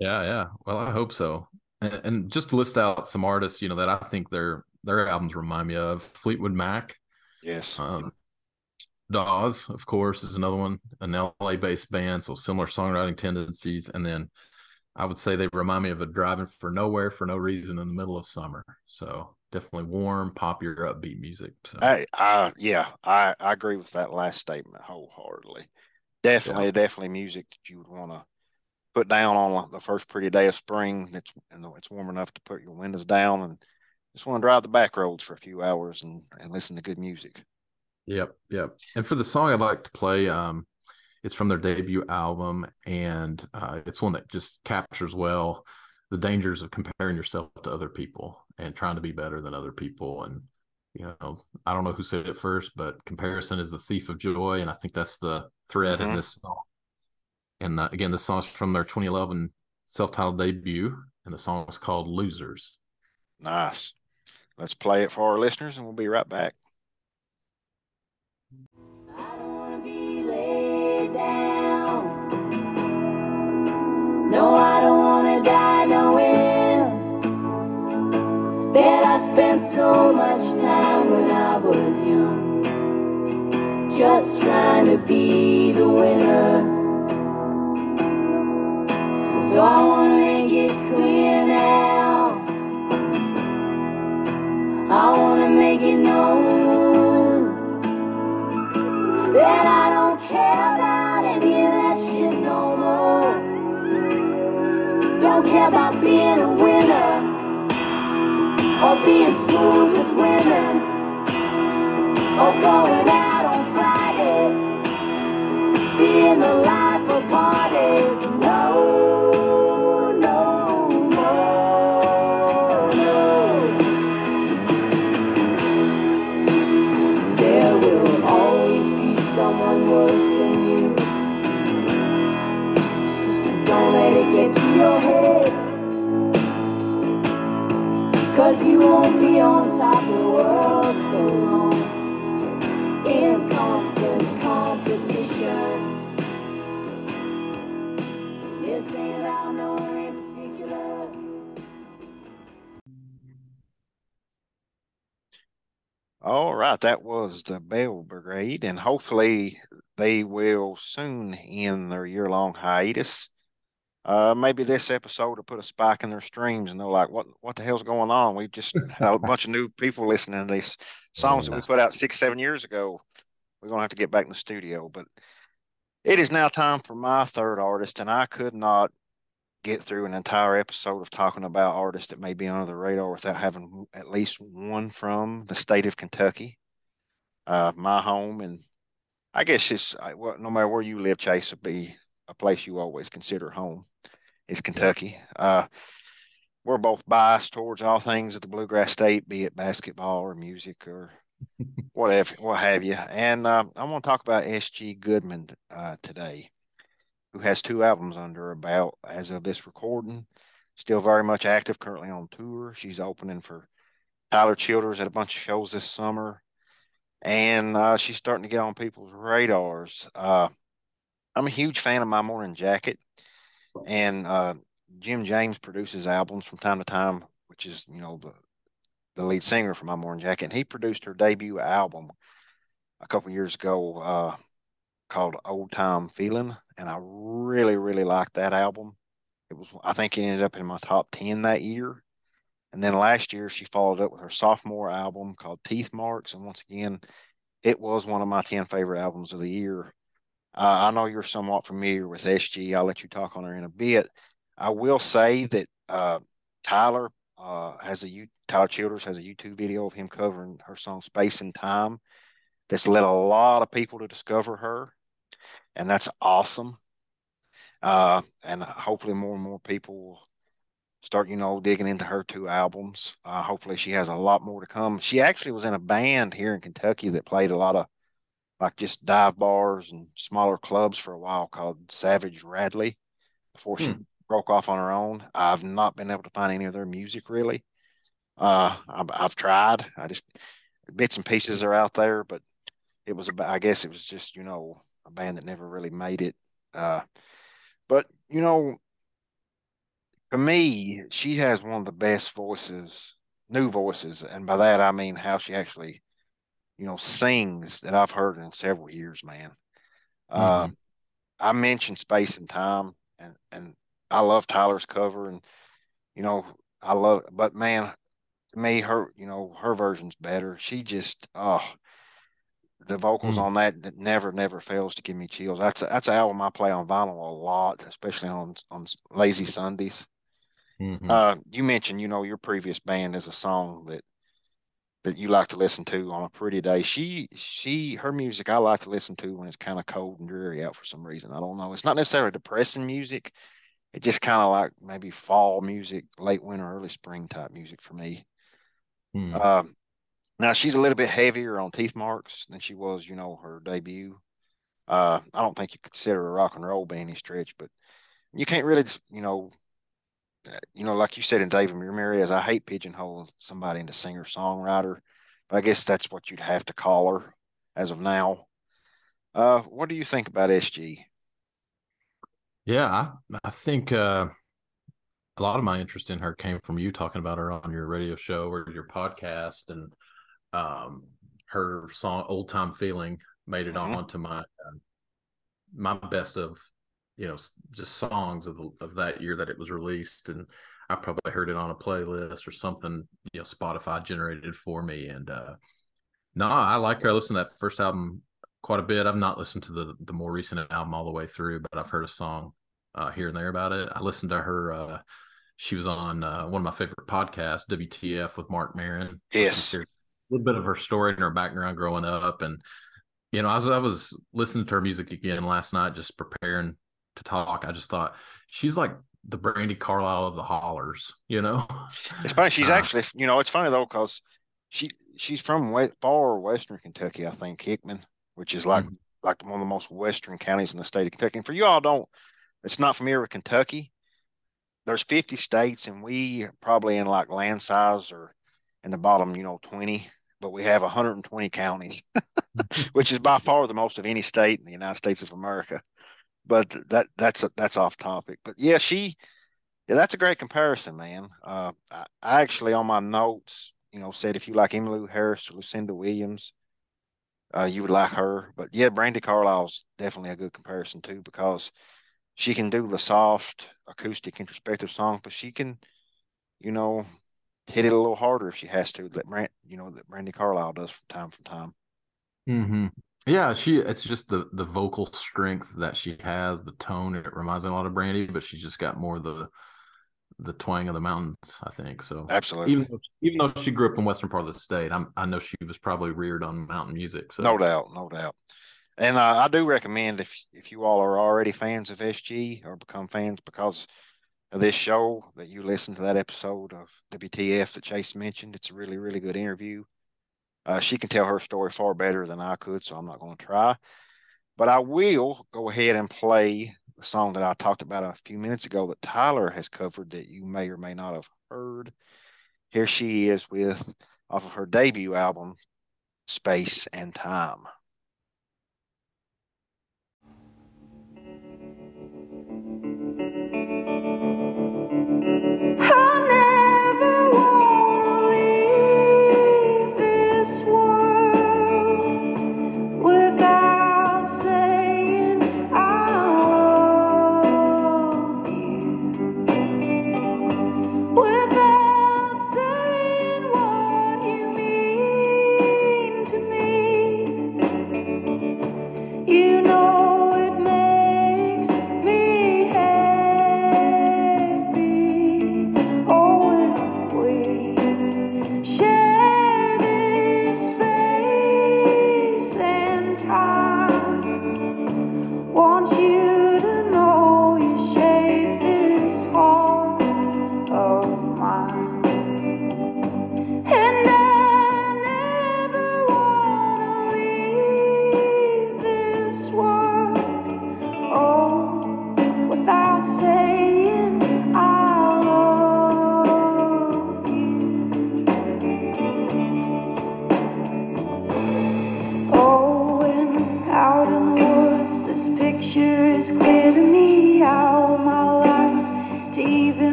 Speaker 2: Yeah, yeah. Well, I hope so. And, and, just to list out some artists, you know, that I think their their albums remind me of Fleetwood Mac.
Speaker 1: Yes.
Speaker 2: Um, Dawes, of course, is another one, an LA based band, so similar songwriting tendencies. And then I would say they remind me of a driving for nowhere for no reason in the middle of summer. So definitely warm, popular, upbeat music. So
Speaker 1: I, I yeah, I, I agree with that last statement wholeheartedly. Definitely, yeah. definitely music that you would want to put down on the first pretty day of spring. It's and it's warm enough to put your windows down and just want to drive the back roads for a few hours and, and listen to good music.
Speaker 2: Yep, yep. And for the song I'd like to play, um, it's from their debut album, and uh, it's one that just captures well the dangers of comparing yourself to other people and trying to be better than other people. And you know, I don't know who said it first, but comparison is the thief of joy, and I think that's the thread mm-hmm. in this song. And the, again, the song's from their 2011 self-titled debut, and the song is called "Losers."
Speaker 1: Nice. Let's play it for our listeners, and we'll be right back. No, I don't wanna die knowing that I spent so much time when I was young, just trying to be the winner. So I wanna make it clear now. I wanna make it known that I don't care about any of that shit no more. Don't care about being a winner or being smooth with women or going out on Fridays, being the life of parties. Right, that was the Belle Brigade, and hopefully they will soon end their year long hiatus uh, maybe this episode will put a spike in their streams and they're like, what, what the hell's going on? We just had a bunch of new people listening to these songs yeah. that we put out six, seven years ago. We're going to have to get back in the studio, but it is now time for my third artist. And I could not get through an entire episode of talking about artists that may be under the radar without having at least one from the state of Kentucky, uh, my home. And I guess it's well, no matter where you live, Chase will be a place you always consider home is Kentucky. Uh, we're both biased towards all things at the Bluegrass State, be it basketball or music or (laughs) whatever, what have you. And uh, I want to talk about S.G. Goodman uh, today, who has two albums under belt as of this recording. Still very much active, currently on tour. She's opening for Tyler Childers at a bunch of shows this summer, and uh, she's starting to get on people's radars. Uh, I'm a huge fan of My Morning Jacket and uh, Jim James produces albums from time to time, which is you know the the lead singer for My Morning Jacket. And he produced her debut album a couple years ago uh, called Old Time Feeling, and I really really liked that album. It was I think it ended up in my top ten that year. And then last year she followed up with her sophomore album called Teeth Marks, and once again it was one of my 10 favorite albums of the year. Uh, I know you're somewhat familiar with SG. I'll let you talk on her in a bit. I will say that uh, Tyler uh, has a Tyler Childers has a YouTube video of him covering her song "Space and Time." That's led a lot of people to discover her, and that's awesome. Uh, and hopefully, more and more people start, you know, digging into her two albums. Uh, hopefully, she has a lot more to come. She actually was in a band here in Kentucky that played a lot of like just dive bars and smaller clubs for a while called Savage Radley before she hmm. broke off on her own. I've not been able to find any of their music really. Uh, I've, I've tried. I just bits and pieces are out there, but it was about, I guess it was just, you know, a band that never really made it. Uh, but, you know, to me, she has one of the best voices, new voices. And by that, I mean how she actually, you know, sings that I've heard in several years, man. Mm-hmm. Uh, I mentioned Space and Time, and, and I love Tyler's cover. And, you know, I love, but man, to me, her, you know, her version's better. She just, oh, the vocals mm. on that, that never never fails to give me chills. That's a, that's an album I play on vinyl a lot, especially on on lazy Sundays. Mm-hmm. Uh, you mentioned you know your previous band is a song that that you like to listen to on a pretty day. She she her music I like to listen to when it's kind of cold and dreary out for some reason. I don't know. It's not necessarily depressing music. It just kind of like maybe fall music, late winter, early spring type music for me. Mm. Um, now she's a little bit heavier on teeth marks than she was, you know, her debut. Uh, I don't think you consider a rock and roll by any stretch, but you can't really, you know, uh, you know, like you said in David Ramirez, I hate pigeonholing somebody into singer songwriter, but I guess that's what you'd have to call her as of now. Uh, what do you think about SG?
Speaker 2: Yeah, I, I think uh, a lot of my interest in her came from you talking about her on your radio show or your podcast, and um, her song "Old Time Feeling" made it mm-hmm. onto my uh, my best of you know just songs of the, of that year that it was released, and I probably heard it on a playlist or something you know Spotify generated for me. And uh, no, I like her. I listened to that first album quite a bit. I've not listened to the the more recent album all the way through, but I've heard a song uh, here and there about it. I listened to her. Uh, she was on uh, one of my favorite podcasts, WTF with Marc Maron.
Speaker 1: Yes,
Speaker 2: little bit of her story and her background growing up. And, you know, as I was listening to her music again last night, just preparing to talk, I just thought she's like the Brandi Carlile of the hollers, you know?
Speaker 1: It's funny. She's uh, actually, you know, it's funny though, because she, she's from West, far Western Kentucky, I think, Hickman, which is like, mm-hmm. like one of the most Western counties in the state of Kentucky. And for you all don't, it's not familiar with Kentucky. There's 50 states, and we probably in like land size or in the bottom, you know, 20 but we have 120 counties, (laughs) which is by far the most of any state in the United States of America. But that that's that's off topic. But yeah, she, yeah, that's a great comparison, man. Uh, I, I, actually on my notes, you know, said if you like Emmylou Harris or Lucinda Williams, uh, you would like her. But yeah, Brandi Carlile's definitely a good comparison too because she can do the soft acoustic introspective song, but she can, you know, hit it a little harder if she has to. That Brand, you know, that Brandi Carlile does from time from time.
Speaker 2: Hmm. Yeah, she. It's just the the vocal strength that she has, the tone. It reminds me a lot of Brandi, but she's just got more the the twang of the mountains. I think so.
Speaker 1: Absolutely.
Speaker 2: Even though, even though she grew up in western part of the state, I'm, I know she was probably reared on mountain music. So.
Speaker 1: No doubt, no doubt. And uh, I do recommend if if you all are already fans of SG or become fans because this show that you listen to that episode of WTF that Chase mentioned. It's a really, really good interview. Uh, she can tell her story far better than I could, so I'm not going to try. But I will go ahead and play the song that I talked about a few minutes ago that Tyler has covered that you may or may not have heard. Here she is with off of her debut album, Space and Time.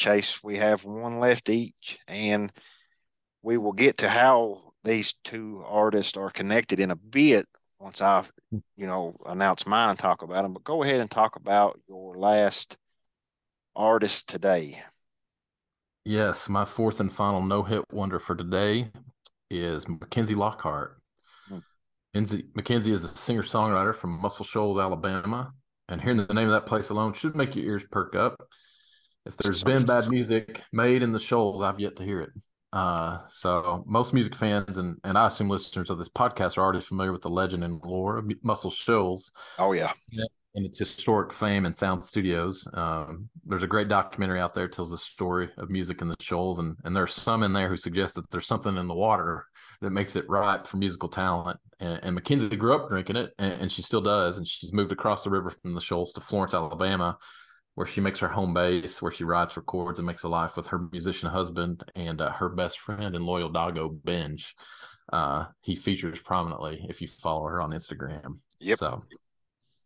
Speaker 1: Chase, we have one left each, and we will get to how these two artists are connected in a bit once I, you know, announce mine and talk about them. But go ahead and talk about your last artist today.
Speaker 2: Yes, my fourth and final no hit wonder for today is McKenzie Lockhart.
Speaker 1: Hmm.
Speaker 2: McKenzie, McKenzie is a singer songwriter from Muscle Shoals, Alabama. And hearing the name of that place alone should make your ears perk up. If there's been bad music made in the Shoals, I've yet to hear it. Uh, so most music fans and and I assume listeners of this podcast are already familiar with the legend and lore of Muscle Shoals
Speaker 1: Oh yeah,
Speaker 2: and its historic fame and sound studios. Um, there's a great documentary out there that tells the story of music in the Shoals, and and there's some in there who suggest that there's something in the water that makes it ripe for musical talent. And, and McKenzie grew up drinking it, and, and she still does. And she's moved across the river from the Shoals to Florence, Alabama, where she makes her home base, where she writes, records, and makes a life with her musician husband and uh, her best friend and loyal doggo Benj. Uh, he features prominently if you follow her on Instagram.
Speaker 1: Yep.
Speaker 2: So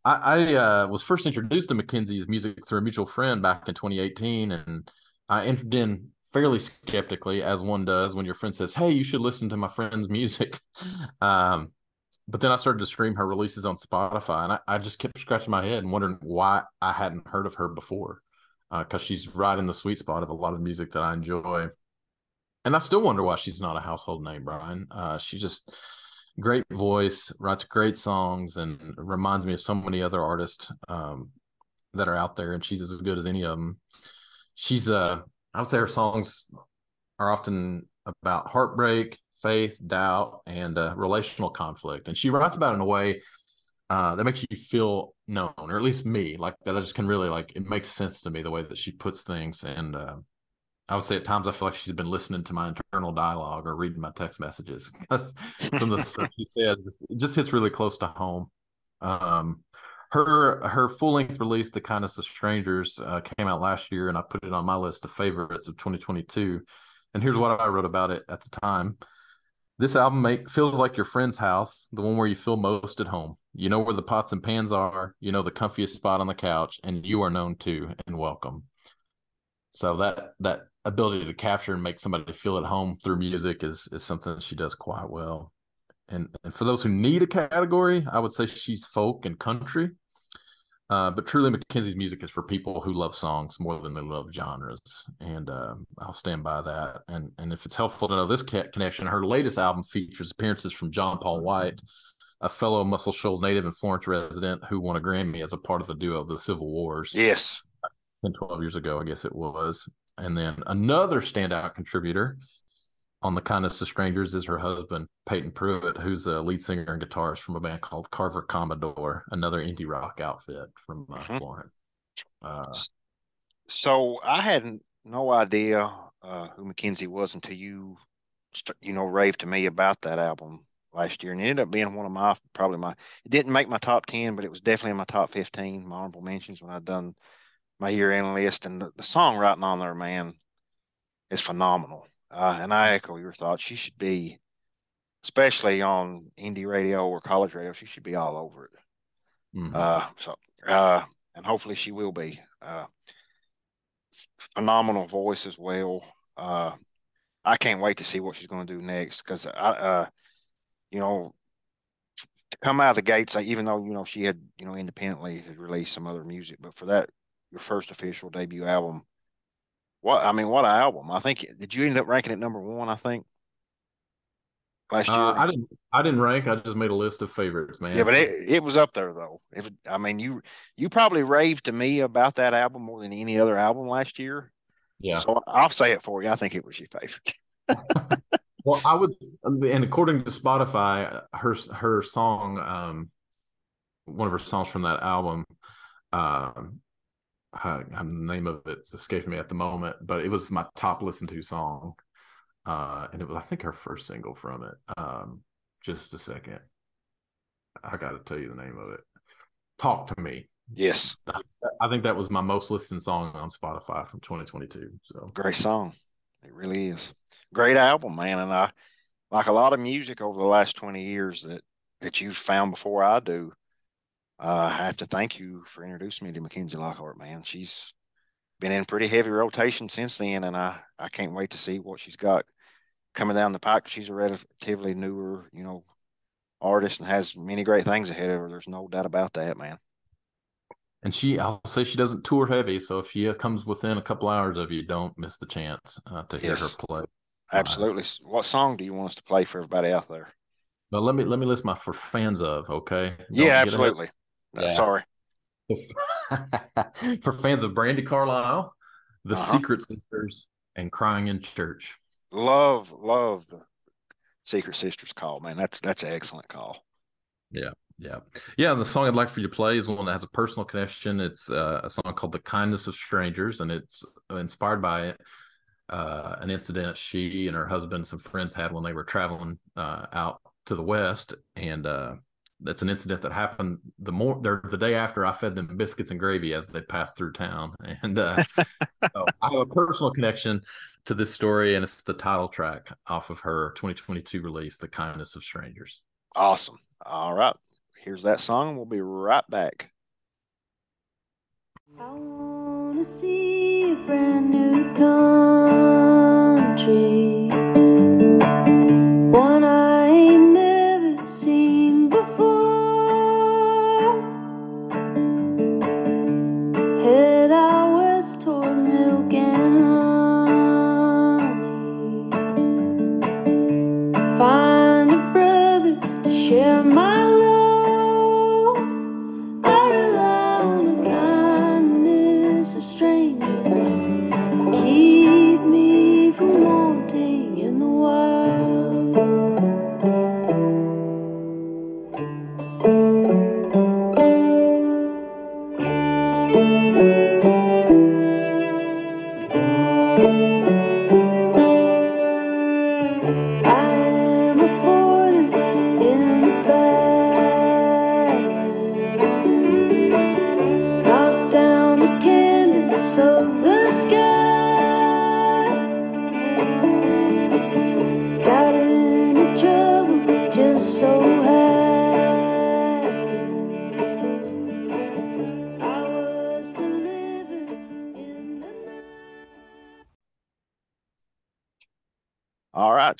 Speaker 2: I, I uh, was first introduced to McKenzie's music through a mutual friend back in 2018, and I entered in fairly skeptically, as one does when your friend says, "Hey, you should listen to my friend's (laughs) music." Um, but then I started to stream her releases on Spotify, and I, I just kept scratching my head and wondering why I hadn't heard of her before, because she's right in the sweet spot of a lot of the music that I enjoy. And I still wonder why she's not a household name, Brian. Uh, she just great voice, writes great songs, and reminds me of so many other artists um, that are out there. And she's as good as any of them. She's uh, I would say her songs are often about heartbreak, faith, doubt, and uh, relational conflict. And she writes about it in a way uh, that makes you feel known, or at least me, like that. I just can really like it makes sense to me the way that she puts things. And uh, I would say at times I feel like she's been listening to my internal dialogue or reading my text messages (laughs) some of the stuff she says it just hits really close to home. Um, her her full length release, "The Kindness of Strangers," uh, came out last year, and I put it on my list of favorites of 2022. And here's what I wrote about it at the time. This album feels like your friend's house, the one where you feel most at home. You know where the pots and pans are, you know the comfiest spot on the couch, and you are known to and welcome. So that that ability to capture and make somebody feel at home through music is is something she does quite well. And, and for those who need a category, I would say she's folk and country. Uh, but truly, McKenzie's music is for people who love songs more than they love genres, and uh, I'll stand by that. And and if it's helpful to know this connection, her latest album features appearances from John Paul White, a fellow Muscle Shoals native and Florence resident who won a Grammy as a part of the duo of the Civil Wars.
Speaker 1: yes,
Speaker 2: 10, 12 years ago, I guess it was. And then another standout contributor on the kindness of strangers is her husband, Peyton Pruitt, who's a lead singer and guitarist from a band called Carver Commodore, another indie rock outfit from uh,
Speaker 1: Mhm.
Speaker 2: Florence. Uh,
Speaker 1: So I had no idea uh, who McKenzie was until you, you know, raved to me about that album last year, and it ended up being one of my probably my. It didn't make my top ten, but it was definitely in my top fifteen, my honorable mentions when I done my year end list. And the, the songwriting on there, man, is phenomenal. Uh, and I echo your thoughts. She should be, especially on indie radio or college radio, she should be all over it.
Speaker 2: mhm.
Speaker 1: Uh, so, uh, and hopefully she will be. Uh, phenomenal voice as well. Uh, I can't wait to see what she's going to do next because I, uh, you know, to come out of the gates, even though you know she had, you know, independently had released some other music, but for that, your first official debut album, what I mean, what an album! I think did you end up ranking it number one? I think last year.
Speaker 2: Uh, I didn't. I didn't rank. I just made a list of favorites, man.
Speaker 1: Yeah, but it, it was up there though. If I mean you you probably raved to me about that album more than any other album last year.
Speaker 2: yeah.
Speaker 1: So I'll say it for you. I think it was your favorite. (laughs)
Speaker 2: Well, I would, and according to Spotify, her her song, um, one of her songs from that album, um, uh, the name of it's escaping me at the moment, but it was my top listened to song, uh, and it was I think her first single from it. Um, just a second, I got to tell you the name of it. Talk to me.
Speaker 1: Yes,
Speaker 2: I think that was my most listened song on Spotify from 2022. So
Speaker 1: great song. It really is. Great album, man. And I like a lot of music over the last 20 years that that you've found before I do. Uh, I have to thank you for introducing me to McKenzie Lockhart, man. She's been in pretty heavy rotation since then, and I, I can't wait to see what she's got coming down the pike. She's a relatively newer, you know, artist and has many great things ahead of her. There's no doubt about that, man.
Speaker 2: And she, I'll say she doesn't tour heavy. So if she comes within a couple hours of you, don't miss the chance uh, to hear yes, her play.
Speaker 1: Absolutely. Uh, what song do you want us to play for everybody out there?
Speaker 2: But let me let me list my for fans of. Okay.
Speaker 1: Don't yeah, absolutely. Yeah. Sorry. (laughs)
Speaker 2: for fans of Brandi Carlile, The uh-huh. Secret Sisters, and Crying in Church.
Speaker 1: Love, love the Secret Sisters call, man. That's that's an excellent call.
Speaker 2: Yeah. Yeah. Yeah. The song I'd like for you to play is one that has a personal connection. It's uh, a song called The Kindness of Strangers, and it's inspired by uh, an incident she and her husband and some friends had when they were traveling uh, out to the West. And uh, that's an incident that happened the more the day after I fed them biscuits and gravy as they passed through town. (laughs) And uh, (laughs) so I have a personal connection to this story, and it's the title track off of her 2022 release, "The Kindness of Strangers."
Speaker 1: Awesome. All right, here's that song. We'll be right back.
Speaker 5: I wanna see a brand new country.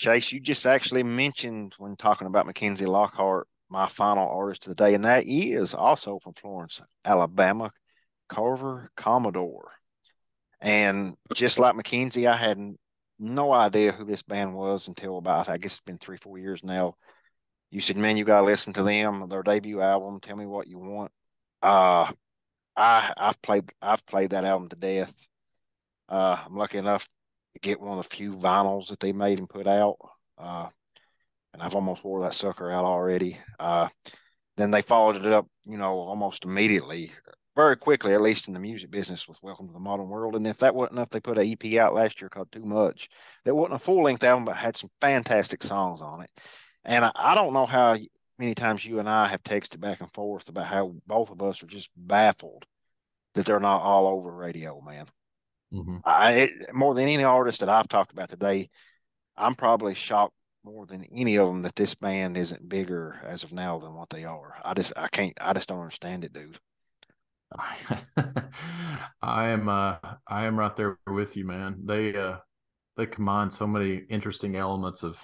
Speaker 1: Chase, you just actually mentioned when talking about McKenzie Lockhart, my final artist of the day, and that is also from Florence, Alabama, Carver Commodore. And just like McKenzie, I had no idea who this band was until about, I guess it's been three, four years now. You said, man, you got to listen to them, their debut album. Tell me what you want. Uh, I, I've played, I've played that album to death. Uh, I'm lucky enough get one of the few vinyls that they made and put out. Uh, and I've almost wore that sucker out already. Uh, then they followed it up, you know, almost immediately, very quickly, at least in the music business, with Welcome to the Modern World. And if that wasn't enough, they put an EP out last year called Too Much. That wasn't a full length album, but had some fantastic songs on it. And I, I don't know how many times you and I have texted back and forth about how both of us are just baffled that they're not all over radio, man. Mm-hmm. I more than any artist that I've talked about today, I'm probably shocked more than any of them that this band isn't bigger as of now than what they are. I just I can't I just don't understand it, dude. (laughs)
Speaker 2: I am uh I am right there with you, man. They uh they combine so many interesting elements of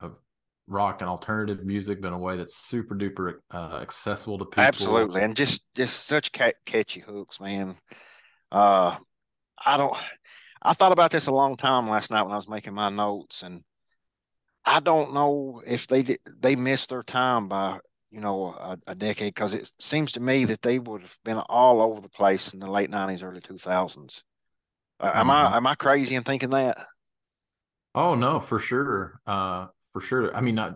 Speaker 2: of rock and alternative music, but in a way that's super duper uh, accessible to people.
Speaker 1: Absolutely, and just just such catchy hooks, man. Uh, I don't. I thought about this a long time last night when I was making my notes, and I don't know if they did, they missed their time by you know a, a decade because it seems to me that they would have been all over the place in the late nineties, early two thousands. Uh, am mm-hmm. I am I crazy in thinking that?
Speaker 2: Oh no, for sure, uh, for sure. I mean, I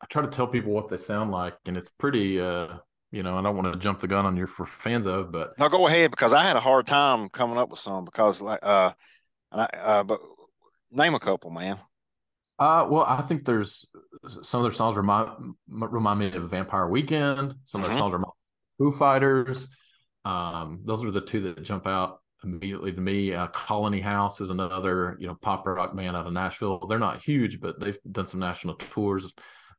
Speaker 2: I try to tell people what they sound like, and it's pretty uh, you know, I don't want to jump the gun on you for fans of, but
Speaker 1: no, go ahead because I had a hard time coming up with some because like uh, I, uh, but name a couple, man.
Speaker 2: Uh, well, I think there's some of their songs remind remind me of Vampire Weekend. Some of their mm-hmm. songs remind Foo Fighters. Um, those are the two that jump out immediately to me. Uh, Colony House is another, you know, pop rock band out of Nashville. They're not huge, but they've done some national tours.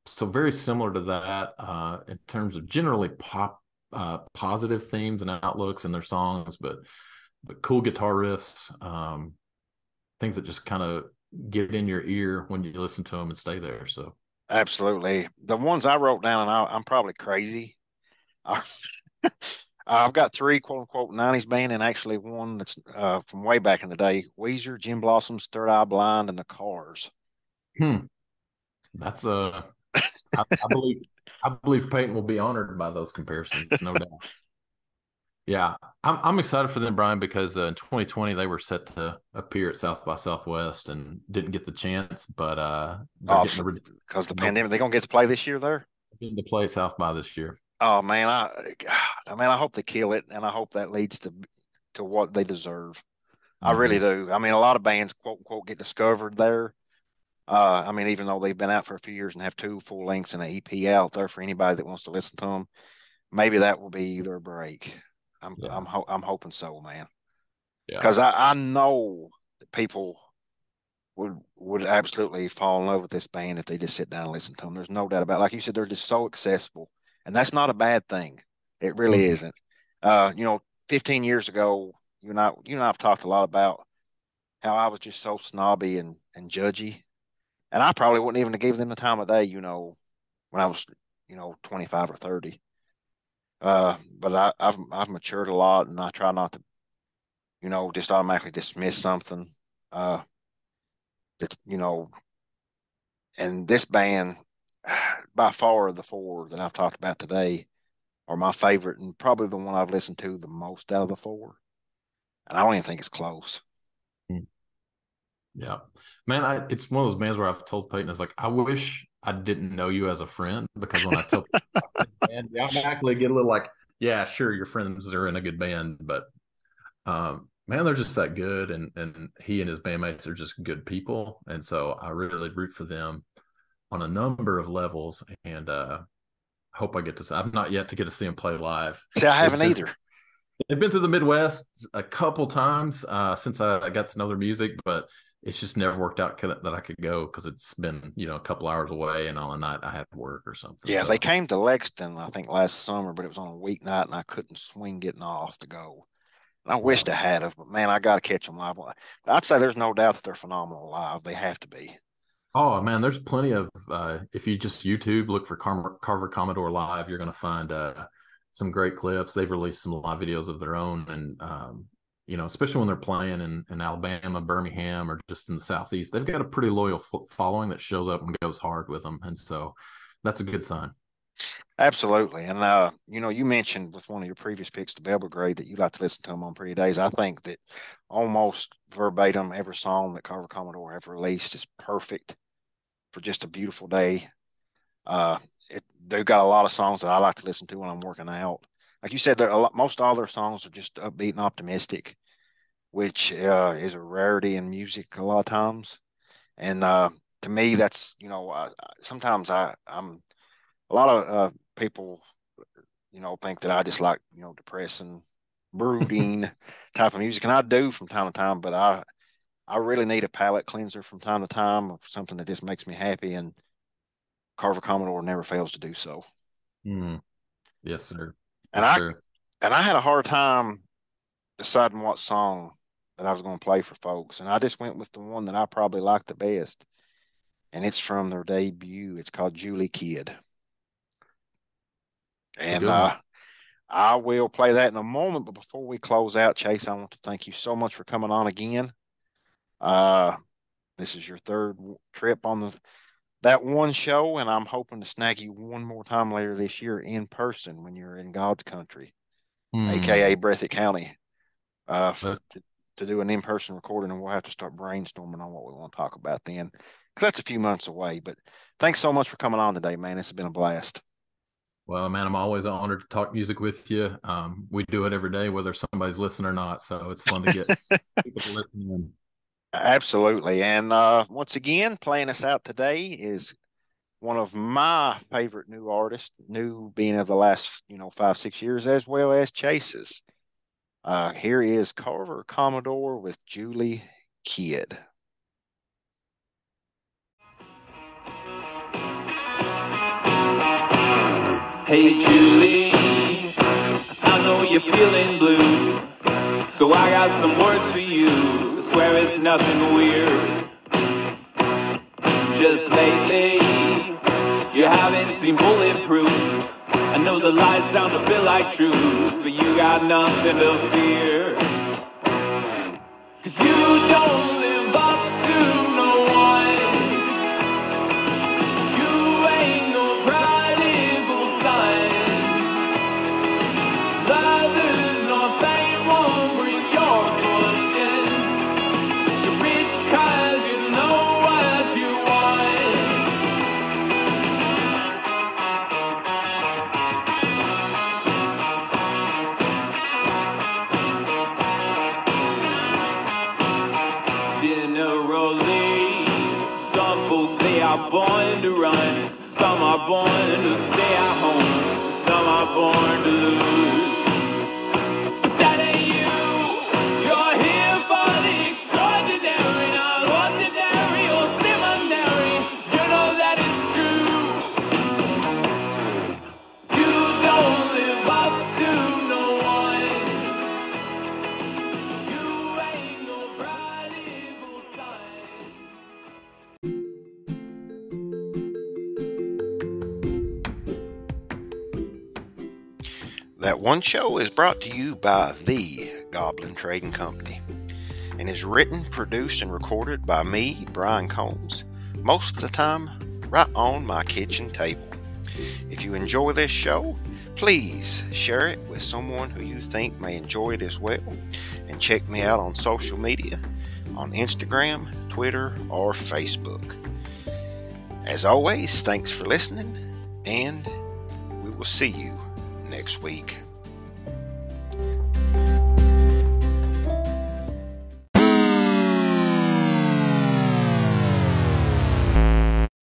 Speaker 2: So very similar to that uh, in terms of generally pop uh, positive themes and outlooks in their songs, but but cool guitar riffs, um, things that just kind of get in your ear when you listen to them and stay there. So
Speaker 1: absolutely, the ones I wrote down, and I, am probably crazy. (laughs) I've got three quote unquote '90s band, and actually one that's uh, from way back in the day: Weezer, Gin Blossoms, Third Eye Blind, and the Cars.
Speaker 2: Hmm, that's a. I, I believe I believe Peyton will be honored by those comparisons, no doubt. Yeah, I'm I'm excited for them, Brian, because uh, in 2020 they were set to appear at South by Southwest and didn't get the chance, but uh,
Speaker 1: because oh, the, the pandemic, they're gonna get to play this year there.
Speaker 2: Getting to play South by this year.
Speaker 1: Oh man, I, I mean, I hope they kill it, and I hope that leads to to what they deserve. Mm-hmm. I really do. I mean, a lot of bands, quote unquote, get discovered there. Uh, I mean, even though they've been out for a few years and have two full lengths and an EP out there for anybody that wants to listen to them, maybe that will be their break. I'm yeah. I'm ho- I'm hoping so, man. Yeah. Because I, I know that people would would absolutely fall in love with this band if they just sit down and listen to them. There's no doubt about. It. Like you said, they're just so accessible, and that's not a bad thing. It really mm-hmm. isn't. Uh, you know, 15 years ago, you and I, you and I have talked a lot about how I was just so snobby and and judgy, and I probably wouldn't even have given them the time of day. You know, when I was, you know, 25 or 30. Uh, but I, I've I've matured a lot, and I try not to, you know, just automatically dismiss something. Uh, that you know, and this band, (sighs) by far the four that I've talked about today, are my favorite, and probably the one I've listened to the most out of the four. And I don't even think it's close.
Speaker 2: Yeah, man, I, it's one of those bands where I've told Peyton, "It's like I wish I didn't know you as a friend because when I tell and I automatically get a little like, yeah, sure, your friends are in a good band, but um, man, they're just that good, and and he and his bandmates are just good people, and so I really root for them on a number of levels, and uh, hope I get to. See, I've not yet to get to see them play live.
Speaker 1: See, I haven't either.
Speaker 2: They've been to the Midwest a couple times uh, since I got to know their music, but it's just never worked out that I could go because it's been you know a couple hours away and on a night I had work or something.
Speaker 1: Yeah, so. they came to Lexington I think last summer, but it was on a weeknight and I couldn't swing getting off to go. And I wished I had it, but man, I got to catch them live. I'd say there's no doubt that they're phenomenal live. They have to be.
Speaker 2: Oh man, there's plenty of. Uh, if you just YouTube look for Carver, Carver Commodore live, you're going to find uh, some great clips. They've released some live videos of their own, and um, you know, especially when they're playing in, in Alabama, Birmingham, or just in the Southeast, they've got a pretty loyal following that shows up and goes hard with them. And so that's a good sign.
Speaker 1: Absolutely. And, uh, you know, you mentioned with one of your previous picks, the Belle Brigade, that you like to listen to them on pretty days. I think that almost verbatim, every song that Carver Commodore have released is perfect for just a beautiful day. Uh, it, they've got a lot of songs that I like to listen to when I'm working out like you said, a lot, most all their songs are just upbeat and optimistic, which uh, is a rarity in music a lot of times. And uh, to me, that's you know, uh, sometimes I I'm a lot of uh, people, you know, think that I just like you know depressing, brooding (laughs) type of music, and I do from time to time. But I I really need a palate cleanser from time to time of something that just makes me happy, and Carver Commodore never fails to do so.
Speaker 2: Mm. Yes, sir.
Speaker 1: And I and I had a hard time deciding what song that I was going to play for folks, and I just went with the one that I probably liked the best, and it's from their debut. It's called Julie Kidd, and uh, I will play that in a moment. But before we close out, Chase, I want to thank you so much for coming on again. Uh, this is your third trip on the that one show, and I'm hoping to snag you one more time later this year in person when you're in God's country, mm. aka Breathitt County, uh, for, to, to do an in person recording, and we'll have to start brainstorming on what we want to talk about then, because that's a few months away. But thanks so much for coming on today, man. This has been a blast.
Speaker 2: Well, man, I'm always honored to talk music with you. Um, we do it every day, whether somebody's listening or not. So it's fun to get (laughs) people to listen in.
Speaker 1: Absolutely. And uh, once again, playing us out today is one of my favorite new artists, new being of the last, you know, five, six years, as well as Chase's. Uh, here is Carver Commodore with Julie Kidd.
Speaker 6: Hey Julie, I know you're feeling blue, so I got some words for you. I Swear it's nothing weird. Just lately, you haven't seen bulletproof. I know the lies sound a bit like truth, but you got nothing to fear. Cause you don't run, some are born to stay at home, some are born
Speaker 1: one show is brought to you by the Goblin Trading Company and is written, produced, and recorded by me, Brian Combs, most of the time right on my kitchen table. If you enjoy this show, please share it with someone who you think may enjoy it as well. And check me out on social media on Instagram, Twitter, or Facebook. As always, thanks for listening, and we will see you next week.